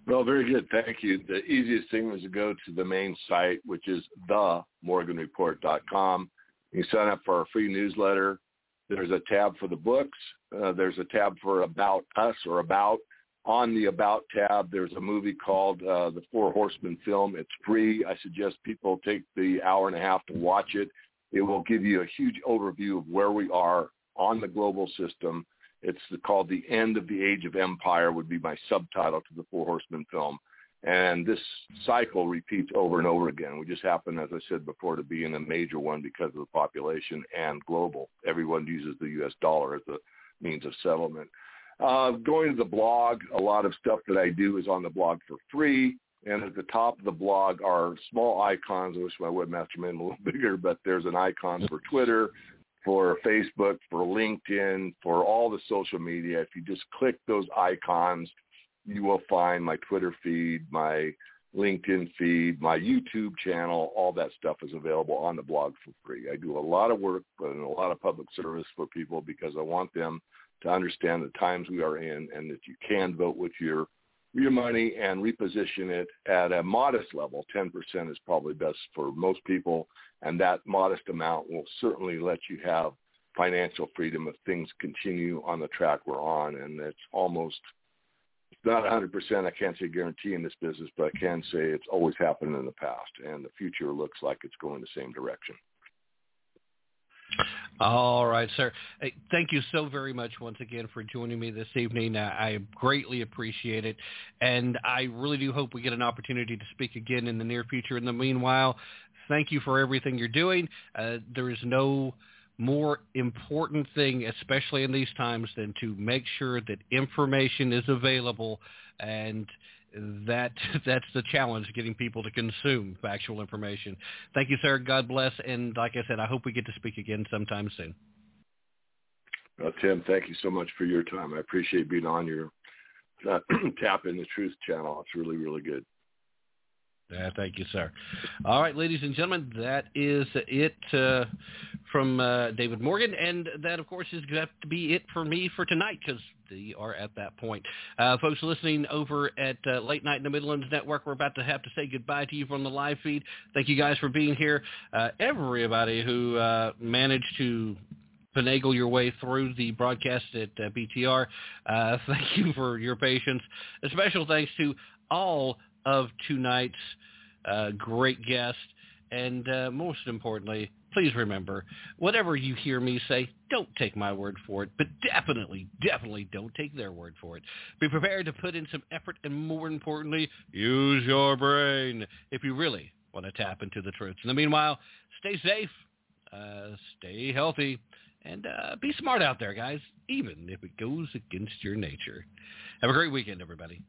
Well, very good. Thank you. The easiest thing is to go to the main site, which is themorganreport.com. You sign up for our free newsletter. There's a tab for the books. Uh, there's a tab for About Us or About. On the About tab, there's a movie called uh, The Four Horsemen film. It's free. I suggest people take the hour and a half to watch it. It will give you a huge overview of where we are on the global system it's called The End of the Age of Empire would be my subtitle to the Four Horsemen film. And this cycle repeats over and over again. We just happen, as I said before, to be in a major one because of the population and global. Everyone uses the U.S. dollar as a means of settlement. Uh, going to the blog, a lot of stuff that I do is on the blog for free. And at the top of the blog are small icons. I wish my webmaster made them a little bigger, but there's an icon for Twitter, for Facebook, for LinkedIn, for all the social media. If you just click those icons, you will find my Twitter feed, my LinkedIn feed, my YouTube channel, all that stuff is available on the blog for free. I do a lot of work and a lot of public service for people because I want them to understand the times we are in and that you can vote with your your money and reposition it at a modest level. 10% is probably best for most people, and that modest amount will certainly let you have financial freedom if things continue on the track we're on. And it's almost it's not 100%. I can't say guarantee in this business, but I can say it's always happened in the past, and the future looks like it's going the same direction. All right, sir. Thank you so very much once again for joining me this evening. Uh, I greatly appreciate it, and I really do hope we get an opportunity to speak again in the near future. In the meanwhile, thank you for everything you're doing. Uh, there is no more important thing, especially in these times, than to make sure that information is available and that that's the challenge getting people to consume factual information. Thank you, sir. God bless. And like I said, I hope we get to speak again sometime soon. Well, Tim, thank you so much for your time. I appreciate being on your uh, Tap in the Truth channel. It's really, really good. Yeah, thank you, sir. All right, ladies and gentlemen, that is it uh, from uh, David Morgan, and that, of course, is going to be it for me for tonight because we are at that point. Uh, folks listening over at uh, Late Night in the Midlands Network, we're about to have to say goodbye to you from the live feed. Thank you guys for being here. Uh, everybody who uh, managed to finagle your way through the broadcast at uh, BTR. Uh, thank you for your patience. A special thanks to all of tonight's uh, great guest. And uh, most importantly, please remember, whatever you hear me say, don't take my word for it, but definitely, definitely don't take their word for it. Be prepared to put in some effort and more importantly, use your brain if you really want to tap into the truth. In the meanwhile, stay safe, uh, stay healthy, and uh, be smart out there, guys, even if it goes against your nature. Have a great weekend, everybody.